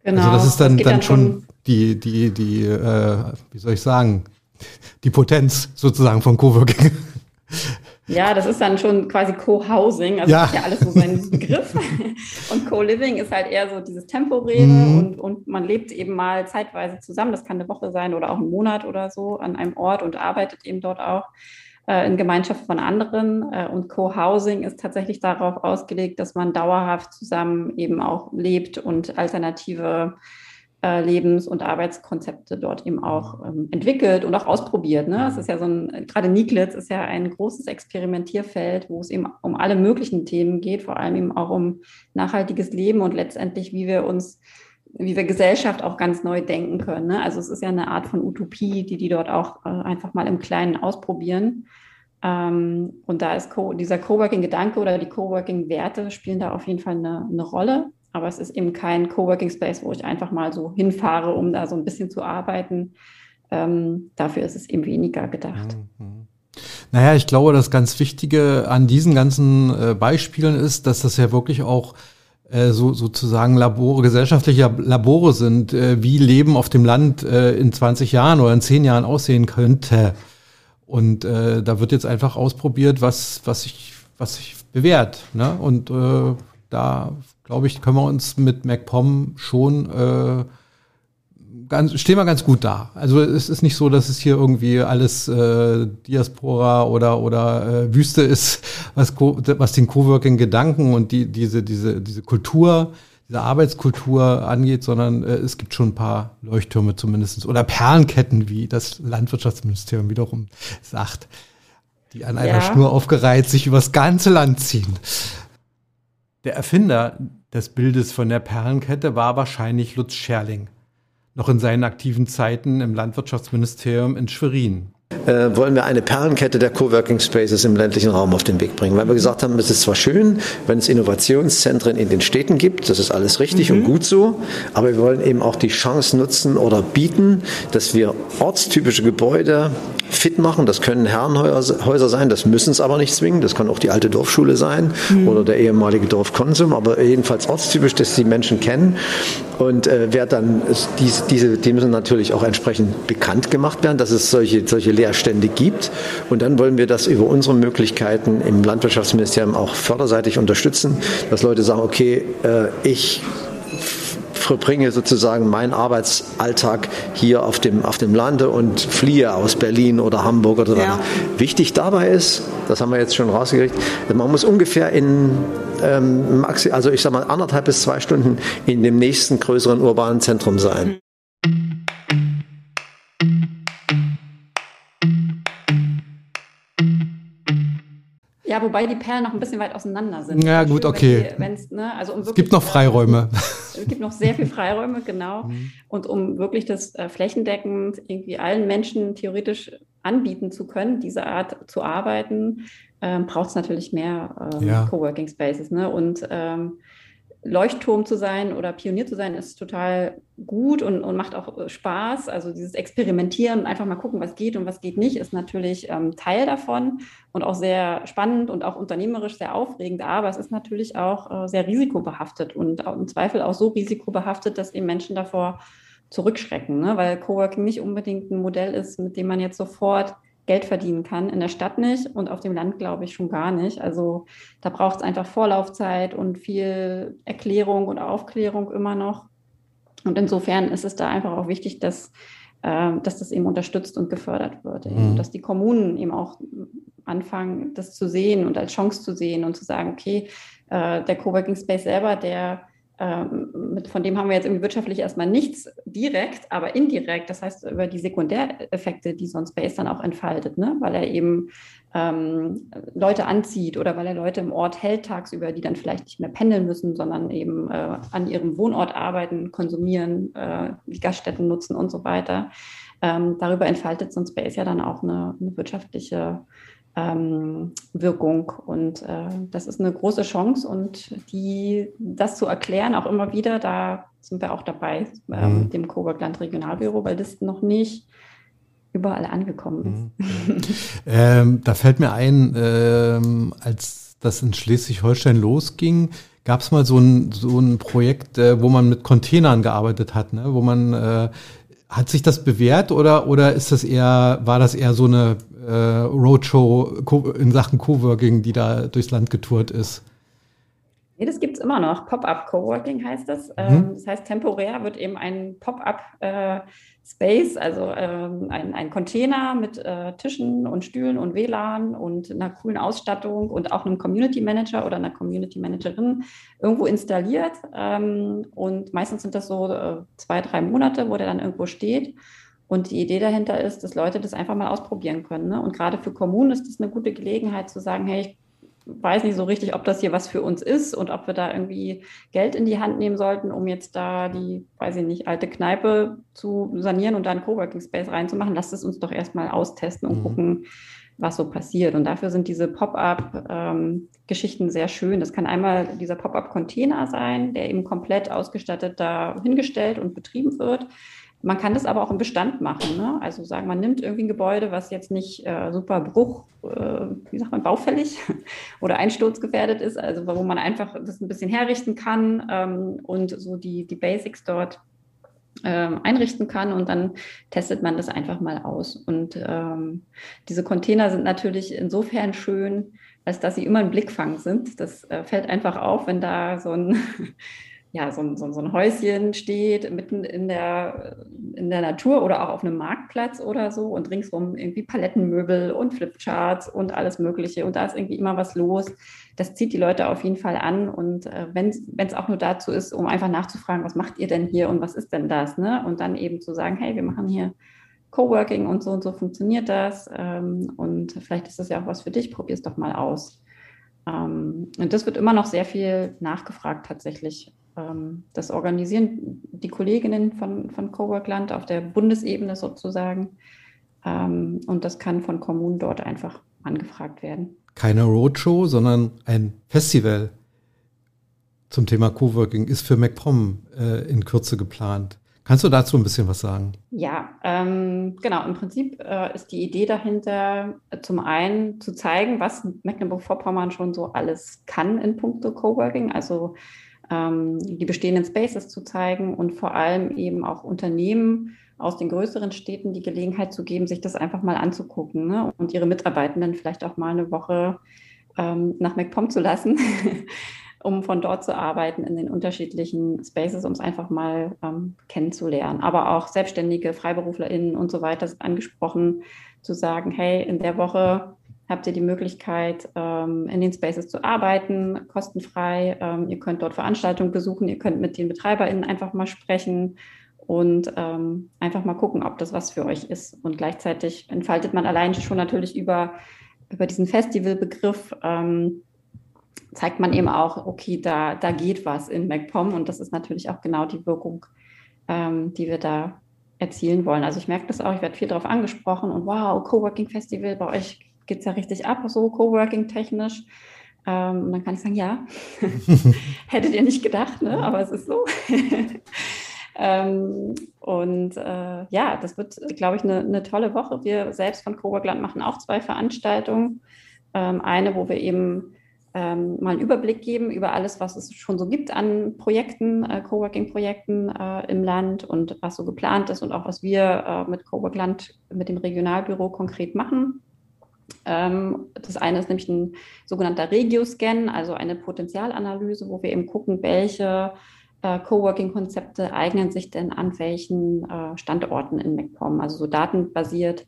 Genau. Also das ist dann, das dann, dann schon die, die, die, äh, wie soll ich sagen, die Potenz sozusagen von Coworking. Ja, das ist dann schon quasi Co-Housing, also ja. ist ja alles so sein Begriff. Und Co-Living ist halt eher so dieses Temporäre mhm. und, und man lebt eben mal zeitweise zusammen. Das kann eine Woche sein oder auch ein Monat oder so an einem Ort und arbeitet eben dort auch äh, in Gemeinschaft von anderen. Äh, und Co-Housing ist tatsächlich darauf ausgelegt, dass man dauerhaft zusammen eben auch lebt und alternative Lebens- und Arbeitskonzepte dort eben auch ähm, entwickelt und auch ausprobiert. Ne? Es ist ja so ein, gerade Niklitz ist ja ein großes Experimentierfeld, wo es eben um alle möglichen Themen geht, vor allem eben auch um nachhaltiges Leben und letztendlich, wie wir uns wie wir Gesellschaft auch ganz neu denken können. Ne? Also es ist ja eine Art von Utopie, die die dort auch äh, einfach mal im Kleinen ausprobieren. Ähm, und da ist Co dieser Coworking-Gedanke oder die Coworking-Werte spielen da auf jeden Fall eine, eine Rolle. Aber es ist eben kein Coworking Space, wo ich einfach mal so hinfahre, um da so ein bisschen zu arbeiten. Ähm, dafür ist es eben weniger gedacht. Mhm. Naja, ich glaube, das ganz Wichtige an diesen ganzen äh, Beispielen ist, dass das ja wirklich auch äh, so sozusagen Labore, gesellschaftliche Labore sind, äh, wie Leben auf dem Land äh, in 20 Jahren oder in 10 Jahren aussehen könnte. Und da wird jetzt einfach ausprobiert, was, was sich, was sich bewährt. Ne? Und da glaube ich, können wir uns mit MacPom schon äh, ganz, stehen wir ganz gut da. Also es ist nicht so, dass es hier irgendwie alles äh, Diaspora oder oder äh, Wüste ist, was was den Coworking-Gedanken und die diese diese diese Kultur, diese Arbeitskultur angeht, sondern äh, es gibt schon ein paar Leuchttürme zumindestens oder Perlenketten, wie das Landwirtschaftsministerium wiederum sagt, die an einer ja. Schnur aufgereiht sich übers ganze Land ziehen. Der Erfinder des Bildes von der Perlenkette war wahrscheinlich Lutz Scherling, noch in seinen aktiven Zeiten im Landwirtschaftsministerium in Schwerin. Äh, wollen wir eine Perlenkette der Coworking Spaces im ländlichen Raum auf den Weg bringen. Weil wir gesagt haben, es ist zwar schön, wenn es Innovationszentren in den Städten gibt, das ist alles richtig mhm. und gut so, aber wir wollen eben auch die Chance nutzen oder bieten, dass wir ortstypische Gebäude fit machen. Das können Herrenhäuser sein, das müssen es aber nicht zwingen. Das kann auch die alte Dorfschule sein mhm. oder der ehemalige Dorfkonsum, aber jedenfalls ortstypisch, dass die Menschen kennen. Und äh, wer dann diese, diese, die müssen natürlich auch entsprechend bekannt gemacht werden, dass es solche, solche Leerstände gibt. Und dann wollen wir das über unsere Möglichkeiten im Landwirtschaftsministerium auch förderseitig unterstützen, dass Leute sagen, okay, äh, ich verbringe sozusagen meinen Arbeitsalltag hier auf dem, auf dem Lande und fliehe aus Berlin oder Hamburg oder ja. Wichtig dabei ist, das haben wir jetzt schon rausgekriegt, man muss ungefähr in, ähm, also ich sage mal anderthalb bis zwei Stunden in dem nächsten größeren urbanen Zentrum sein. Ja, wobei die Perlen noch ein bisschen weit auseinander sind. Ja, gut, schön, okay. Die, ne, also um es gibt noch Freiräume. es gibt noch sehr viel Freiräume, genau. Mhm. Und um wirklich das äh, flächendeckend irgendwie allen Menschen theoretisch anbieten zu können, diese Art zu arbeiten, ähm, braucht es natürlich mehr ähm, ja. Coworking Spaces. Ne? Und ähm, Leuchtturm zu sein oder Pionier zu sein, ist total gut und, und macht auch äh, Spaß. Also dieses Experimentieren und einfach mal gucken, was geht und was geht nicht, ist natürlich ähm, Teil davon und auch sehr spannend und auch unternehmerisch sehr aufregend. Aber es ist natürlich auch äh, sehr risikobehaftet und im Zweifel auch so risikobehaftet, dass eben Menschen davor zurückschrecken, ne? weil Coworking nicht unbedingt ein Modell ist, mit dem man jetzt sofort Geld verdienen kann. In der Stadt nicht und auf dem Land glaube ich schon gar nicht. Also da braucht es einfach Vorlaufzeit und viel Erklärung und Aufklärung immer noch. Und insofern ist es da einfach auch wichtig, dass, äh, dass das eben unterstützt und gefördert wird. Mhm. Dass die Kommunen eben auch anfangen, das zu sehen und als Chance zu sehen und zu sagen, okay, äh, der Coworking Space selber, der ähm, von dem haben wir jetzt irgendwie wirtschaftlich erstmal nichts direkt, aber indirekt, das heißt über die Sekundäreffekte, die so ein Space dann auch entfaltet, ne? weil er eben ähm, Leute anzieht oder weil er Leute im Ort hält tagsüber, die dann vielleicht nicht mehr pendeln müssen, sondern eben äh, an ihrem Wohnort arbeiten, konsumieren, äh, die Gaststätten nutzen und so weiter. Ähm, darüber entfaltet so ein Space ja dann auch eine, eine wirtschaftliche ähm, Wirkung. Und äh, das ist eine große Chance und die, das zu erklären, auch immer wieder, da sind wir auch dabei äh, mhm. mit dem Coburg Land Regionalbüro, weil das noch nicht überall angekommen ist. Mhm. ähm, da fällt mir ein, ähm, als das in Schleswig-Holstein losging, gab es mal so ein, so ein Projekt, äh, wo man mit Containern gearbeitet hat, ne? wo man äh, hat sich das bewährt oder, oder ist das eher, war das eher so eine Roadshow in Sachen Coworking, die da durchs Land getourt ist? Nee, das gibt es immer noch. Pop-up Coworking heißt das. Mhm. Ähm, das heißt, temporär wird eben ein Pop-up äh, Space, also ähm, ein, ein Container mit äh, Tischen und Stühlen und WLAN und einer coolen Ausstattung und auch einem Community Manager oder einer Community Managerin irgendwo installiert. Ähm, und meistens sind das so äh, zwei, drei Monate, wo der dann irgendwo steht. Und die Idee dahinter ist, dass Leute das einfach mal ausprobieren können. Ne? Und gerade für Kommunen ist das eine gute Gelegenheit zu sagen, hey, ich weiß nicht so richtig, ob das hier was für uns ist und ob wir da irgendwie Geld in die Hand nehmen sollten, um jetzt da die, weiß ich nicht, alte Kneipe zu sanieren und da einen Coworking Space reinzumachen. Lasst es uns doch erstmal austesten und mhm. gucken, was so passiert. Und dafür sind diese Pop-up-Geschichten ähm, sehr schön. Das kann einmal dieser Pop-up-Container sein, der eben komplett ausgestattet da hingestellt und betrieben wird. Man kann das aber auch im Bestand machen. Ne? Also sagen, man nimmt irgendwie ein Gebäude, was jetzt nicht äh, super Bruch, äh, wie sagt man, baufällig oder einsturzgefährdet ist, also wo man einfach das ein bisschen herrichten kann ähm, und so die, die Basics dort ähm, einrichten kann und dann testet man das einfach mal aus. Und ähm, diese Container sind natürlich insofern schön, als dass sie immer ein Blickfang sind. Das äh, fällt einfach auf, wenn da so ein ja, so, so, so ein Häuschen steht mitten in der, in der Natur oder auch auf einem Marktplatz oder so und ringsrum irgendwie Palettenmöbel und Flipcharts und alles Mögliche. Und da ist irgendwie immer was los. Das zieht die Leute auf jeden Fall an. Und äh, wenn es auch nur dazu ist, um einfach nachzufragen, was macht ihr denn hier und was ist denn das? Ne? Und dann eben zu sagen, hey, wir machen hier Coworking und so und so funktioniert das. Ähm, und vielleicht ist das ja auch was für dich, probier es doch mal aus. Ähm, und das wird immer noch sehr viel nachgefragt tatsächlich. Ähm, das organisieren die Kolleginnen von, von Coworkland auf der Bundesebene sozusagen. Ähm, und das kann von Kommunen dort einfach angefragt werden. Keine Roadshow, sondern ein Festival zum Thema Coworking ist für MacPom äh, in Kürze geplant. Kannst du dazu ein bisschen was sagen? Ja, ähm, genau. Im Prinzip äh, ist die Idee dahinter, äh, zum einen zu zeigen, was Mecklenburg-Vorpommern schon so alles kann in puncto Coworking, also die bestehenden Spaces zu zeigen und vor allem eben auch Unternehmen aus den größeren Städten die Gelegenheit zu geben, sich das einfach mal anzugucken ne? und ihre Mitarbeitenden vielleicht auch mal eine Woche ähm, nach MacPom zu lassen um von dort zu arbeiten in den unterschiedlichen Spaces, um es einfach mal ähm, kennenzulernen. Aber auch Selbstständige, FreiberuflerInnen und so weiter sind angesprochen, zu sagen, hey, in der Woche habt ihr die Möglichkeit, ähm, in den Spaces zu arbeiten, kostenfrei. Ähm, ihr könnt dort Veranstaltungen besuchen, ihr könnt mit den BetreiberInnen einfach mal sprechen und ähm, einfach mal gucken, ob das was für euch ist. Und gleichzeitig entfaltet man allein schon natürlich über, über diesen Festivalbegriff zeigt man eben auch, okay, da, da geht was in MacPom und das ist natürlich auch genau die Wirkung, die wir da erzielen wollen. Also ich merke das auch, ich werde viel darauf angesprochen und wow, Coworking Festival, bei euch geht es ja richtig ab, so Coworking technisch. Ähm, und dann kann ich sagen, ja, hättet ihr nicht gedacht, ne? aber es ist so. ähm, und äh, ja, das wird, glaube ich, eine, eine tolle Woche. Wir selbst von Coworkland machen auch zwei Veranstaltungen. Ähm, eine, wo wir eben ähm, mal einen Überblick geben über alles, was es schon so gibt an Projekten, äh, Coworking-Projekten äh, im Land und was so geplant ist und auch was wir äh, mit Cowork Land, mit dem Regionalbüro konkret machen. Ähm, das eine ist nämlich ein sogenannter Regio-Scan, also eine Potenzialanalyse, wo wir eben gucken, welche äh, Coworking-Konzepte eignen sich denn an welchen äh, Standorten in MacPom, also so datenbasiert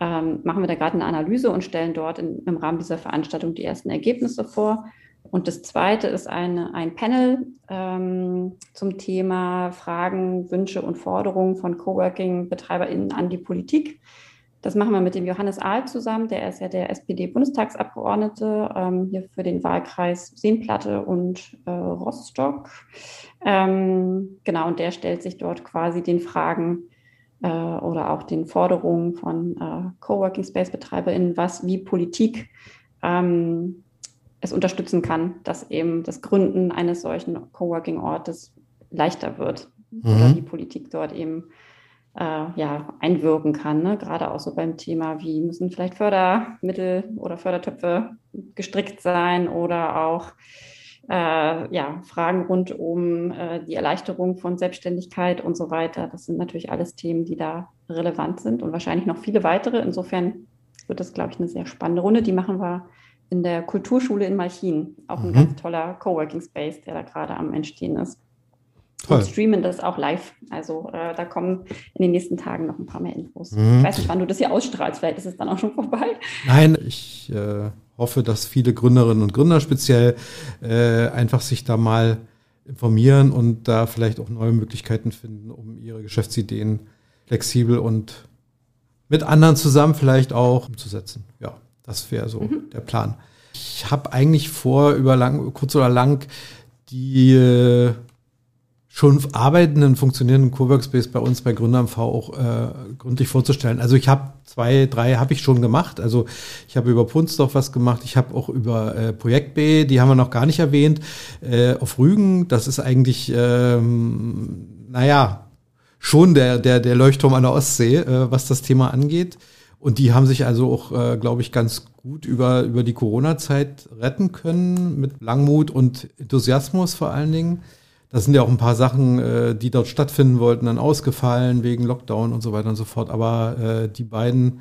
ähm, machen wir da gerade eine Analyse und stellen dort in, im Rahmen dieser Veranstaltung die ersten Ergebnisse vor. Und das zweite ist eine, ein Panel ähm, zum Thema Fragen, Wünsche und Forderungen von Coworking-BetreiberInnen an die Politik. Das machen wir mit dem Johannes Ahl zusammen, der ist ja der SPD-Bundestagsabgeordnete ähm, hier für den Wahlkreis Seenplatte und äh, Rostock. Ähm, genau, und der stellt sich dort quasi den Fragen äh, oder auch den Forderungen von äh, Coworking Space BetreiberInnen, was wie Politik ähm, es unterstützen kann, dass eben das Gründen eines solchen Coworking Ortes leichter wird mhm. oder die Politik dort eben äh, ja, einwirken kann. Ne? Gerade auch so beim Thema, wie müssen vielleicht Fördermittel oder Fördertöpfe gestrickt sein oder auch äh, ja, Fragen rund um äh, die Erleichterung von Selbstständigkeit und so weiter. Das sind natürlich alles Themen, die da relevant sind und wahrscheinlich noch viele weitere. Insofern wird das, glaube ich, eine sehr spannende Runde. Die machen wir in der Kulturschule in Malchin. Auch ein mhm. ganz toller Coworking Space, der da gerade am Entstehen ist. Toll. Und streamen das auch live. Also äh, da kommen in den nächsten Tagen noch ein paar mehr Infos. Mhm. Ich weiß nicht, wann du das hier ausstrahlst. Vielleicht ist es dann auch schon vorbei. Nein, ich äh, hoffe, dass viele Gründerinnen und Gründer speziell äh, einfach sich da mal informieren und da vielleicht auch neue Möglichkeiten finden, um ihre Geschäftsideen flexibel und mit anderen zusammen vielleicht auch umzusetzen. Ja, das wäre so mhm. der Plan. Ich habe eigentlich vor, über lang, kurz oder lang die äh, schon arbeitenden, funktionierenden Coworkspace bei uns bei Gründer MV auch äh, gründlich vorzustellen. Also ich habe zwei, drei habe ich schon gemacht. Also ich habe über Punsdorf was gemacht. Ich habe auch über äh, Projekt B, die haben wir noch gar nicht erwähnt, äh, auf Rügen. Das ist eigentlich, ähm, naja, schon der, der, der Leuchtturm an der Ostsee, äh, was das Thema angeht. Und die haben sich also auch, äh, glaube ich, ganz gut über, über die Corona-Zeit retten können, mit Langmut und Enthusiasmus vor allen Dingen. Da sind ja auch ein paar Sachen, äh, die dort stattfinden wollten, dann ausgefallen wegen Lockdown und so weiter und so fort. Aber äh, die beiden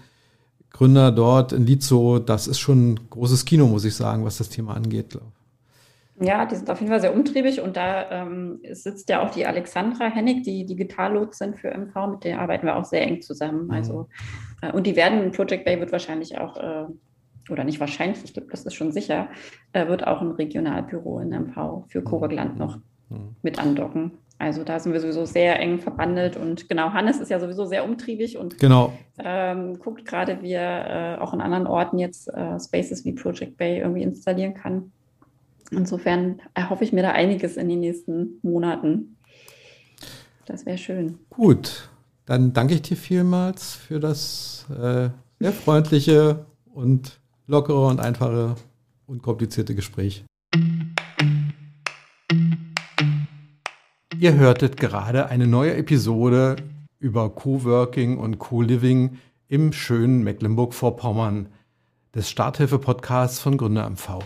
Gründer dort in Lizo, das ist schon ein großes Kino, muss ich sagen, was das Thema angeht, glaube ja, die sind auf jeden Fall sehr umtriebig und da ähm, sitzt ja auch die Alexandra Hennig, die Digitallotsin für MV, mit der arbeiten wir auch sehr eng zusammen. Mhm. Also, äh, und die werden, Project Bay wird wahrscheinlich auch, äh, oder nicht wahrscheinlich, ich glaube, das ist schon sicher, äh, wird auch ein Regionalbüro in MV für Coburgland noch Mhm. mit andocken. Also da sind wir sowieso sehr eng verbandelt und genau, Hannes ist ja sowieso sehr umtriebig und genau. ähm, guckt gerade, wie er äh, auch in anderen Orten jetzt äh, Spaces wie Project Bay irgendwie installieren kann. Insofern erhoffe ich mir da einiges in den nächsten Monaten. Das wäre schön. Gut, Dann danke ich dir vielmals für das äh, sehr freundliche und lockere und einfache, unkomplizierte Gespräch. Ihr hörtet gerade eine neue Episode über Coworking und Co-Living im schönen Mecklenburg-Vorpommern des Starthilfe-Podcasts von Gründer MV.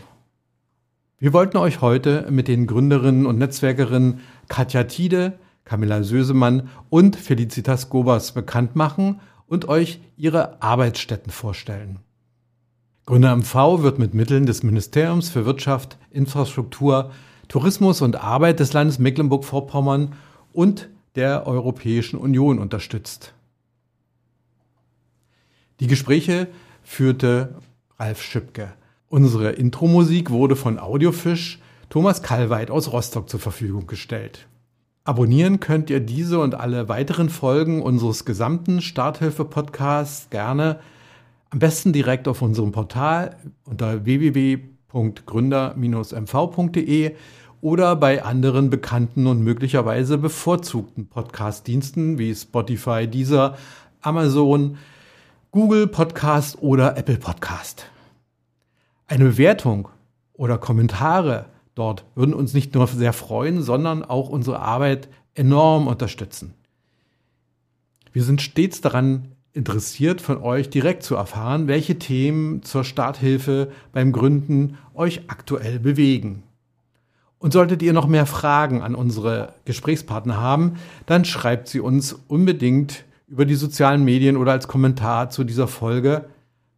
Wir wollten euch heute mit den Gründerinnen und Netzwerkerinnen Katja Tiede, Camilla Sösemann und Felicitas Gobers bekannt machen und euch ihre Arbeitsstätten vorstellen. Gründer MV wird mit Mitteln des Ministeriums für Wirtschaft, Infrastruktur, Tourismus und Arbeit des Landes Mecklenburg-Vorpommern und der Europäischen Union unterstützt. Die Gespräche führte Ralf Schipke. Unsere Intro-Musik wurde von Audiofisch Thomas Kallweit aus Rostock zur Verfügung gestellt. Abonnieren könnt ihr diese und alle weiteren Folgen unseres gesamten Starthilfe-Podcasts gerne am besten direkt auf unserem Portal unter www.gründer-mv.de oder bei anderen bekannten und möglicherweise bevorzugten Podcast-Diensten wie Spotify, Deezer, Amazon, Google Podcast oder Apple Podcast. Eine Bewertung oder Kommentare dort würden uns nicht nur sehr freuen, sondern auch unsere Arbeit enorm unterstützen. Wir sind stets daran interessiert, von euch direkt zu erfahren, welche Themen zur Starthilfe beim Gründen euch aktuell bewegen. Und solltet ihr noch mehr Fragen an unsere Gesprächspartner haben, dann schreibt sie uns unbedingt über die sozialen Medien oder als Kommentar zu dieser Folge,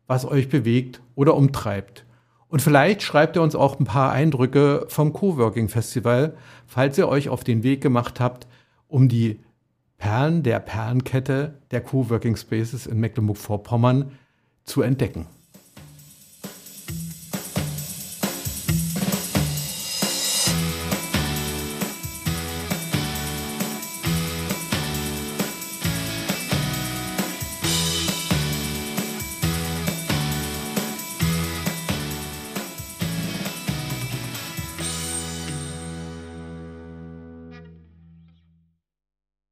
was euch bewegt oder umtreibt. Und vielleicht schreibt ihr uns auch ein paar Eindrücke vom Coworking Festival, falls ihr euch auf den Weg gemacht habt, um die Perlen der Perlenkette der Coworking Spaces in Mecklenburg-Vorpommern zu entdecken.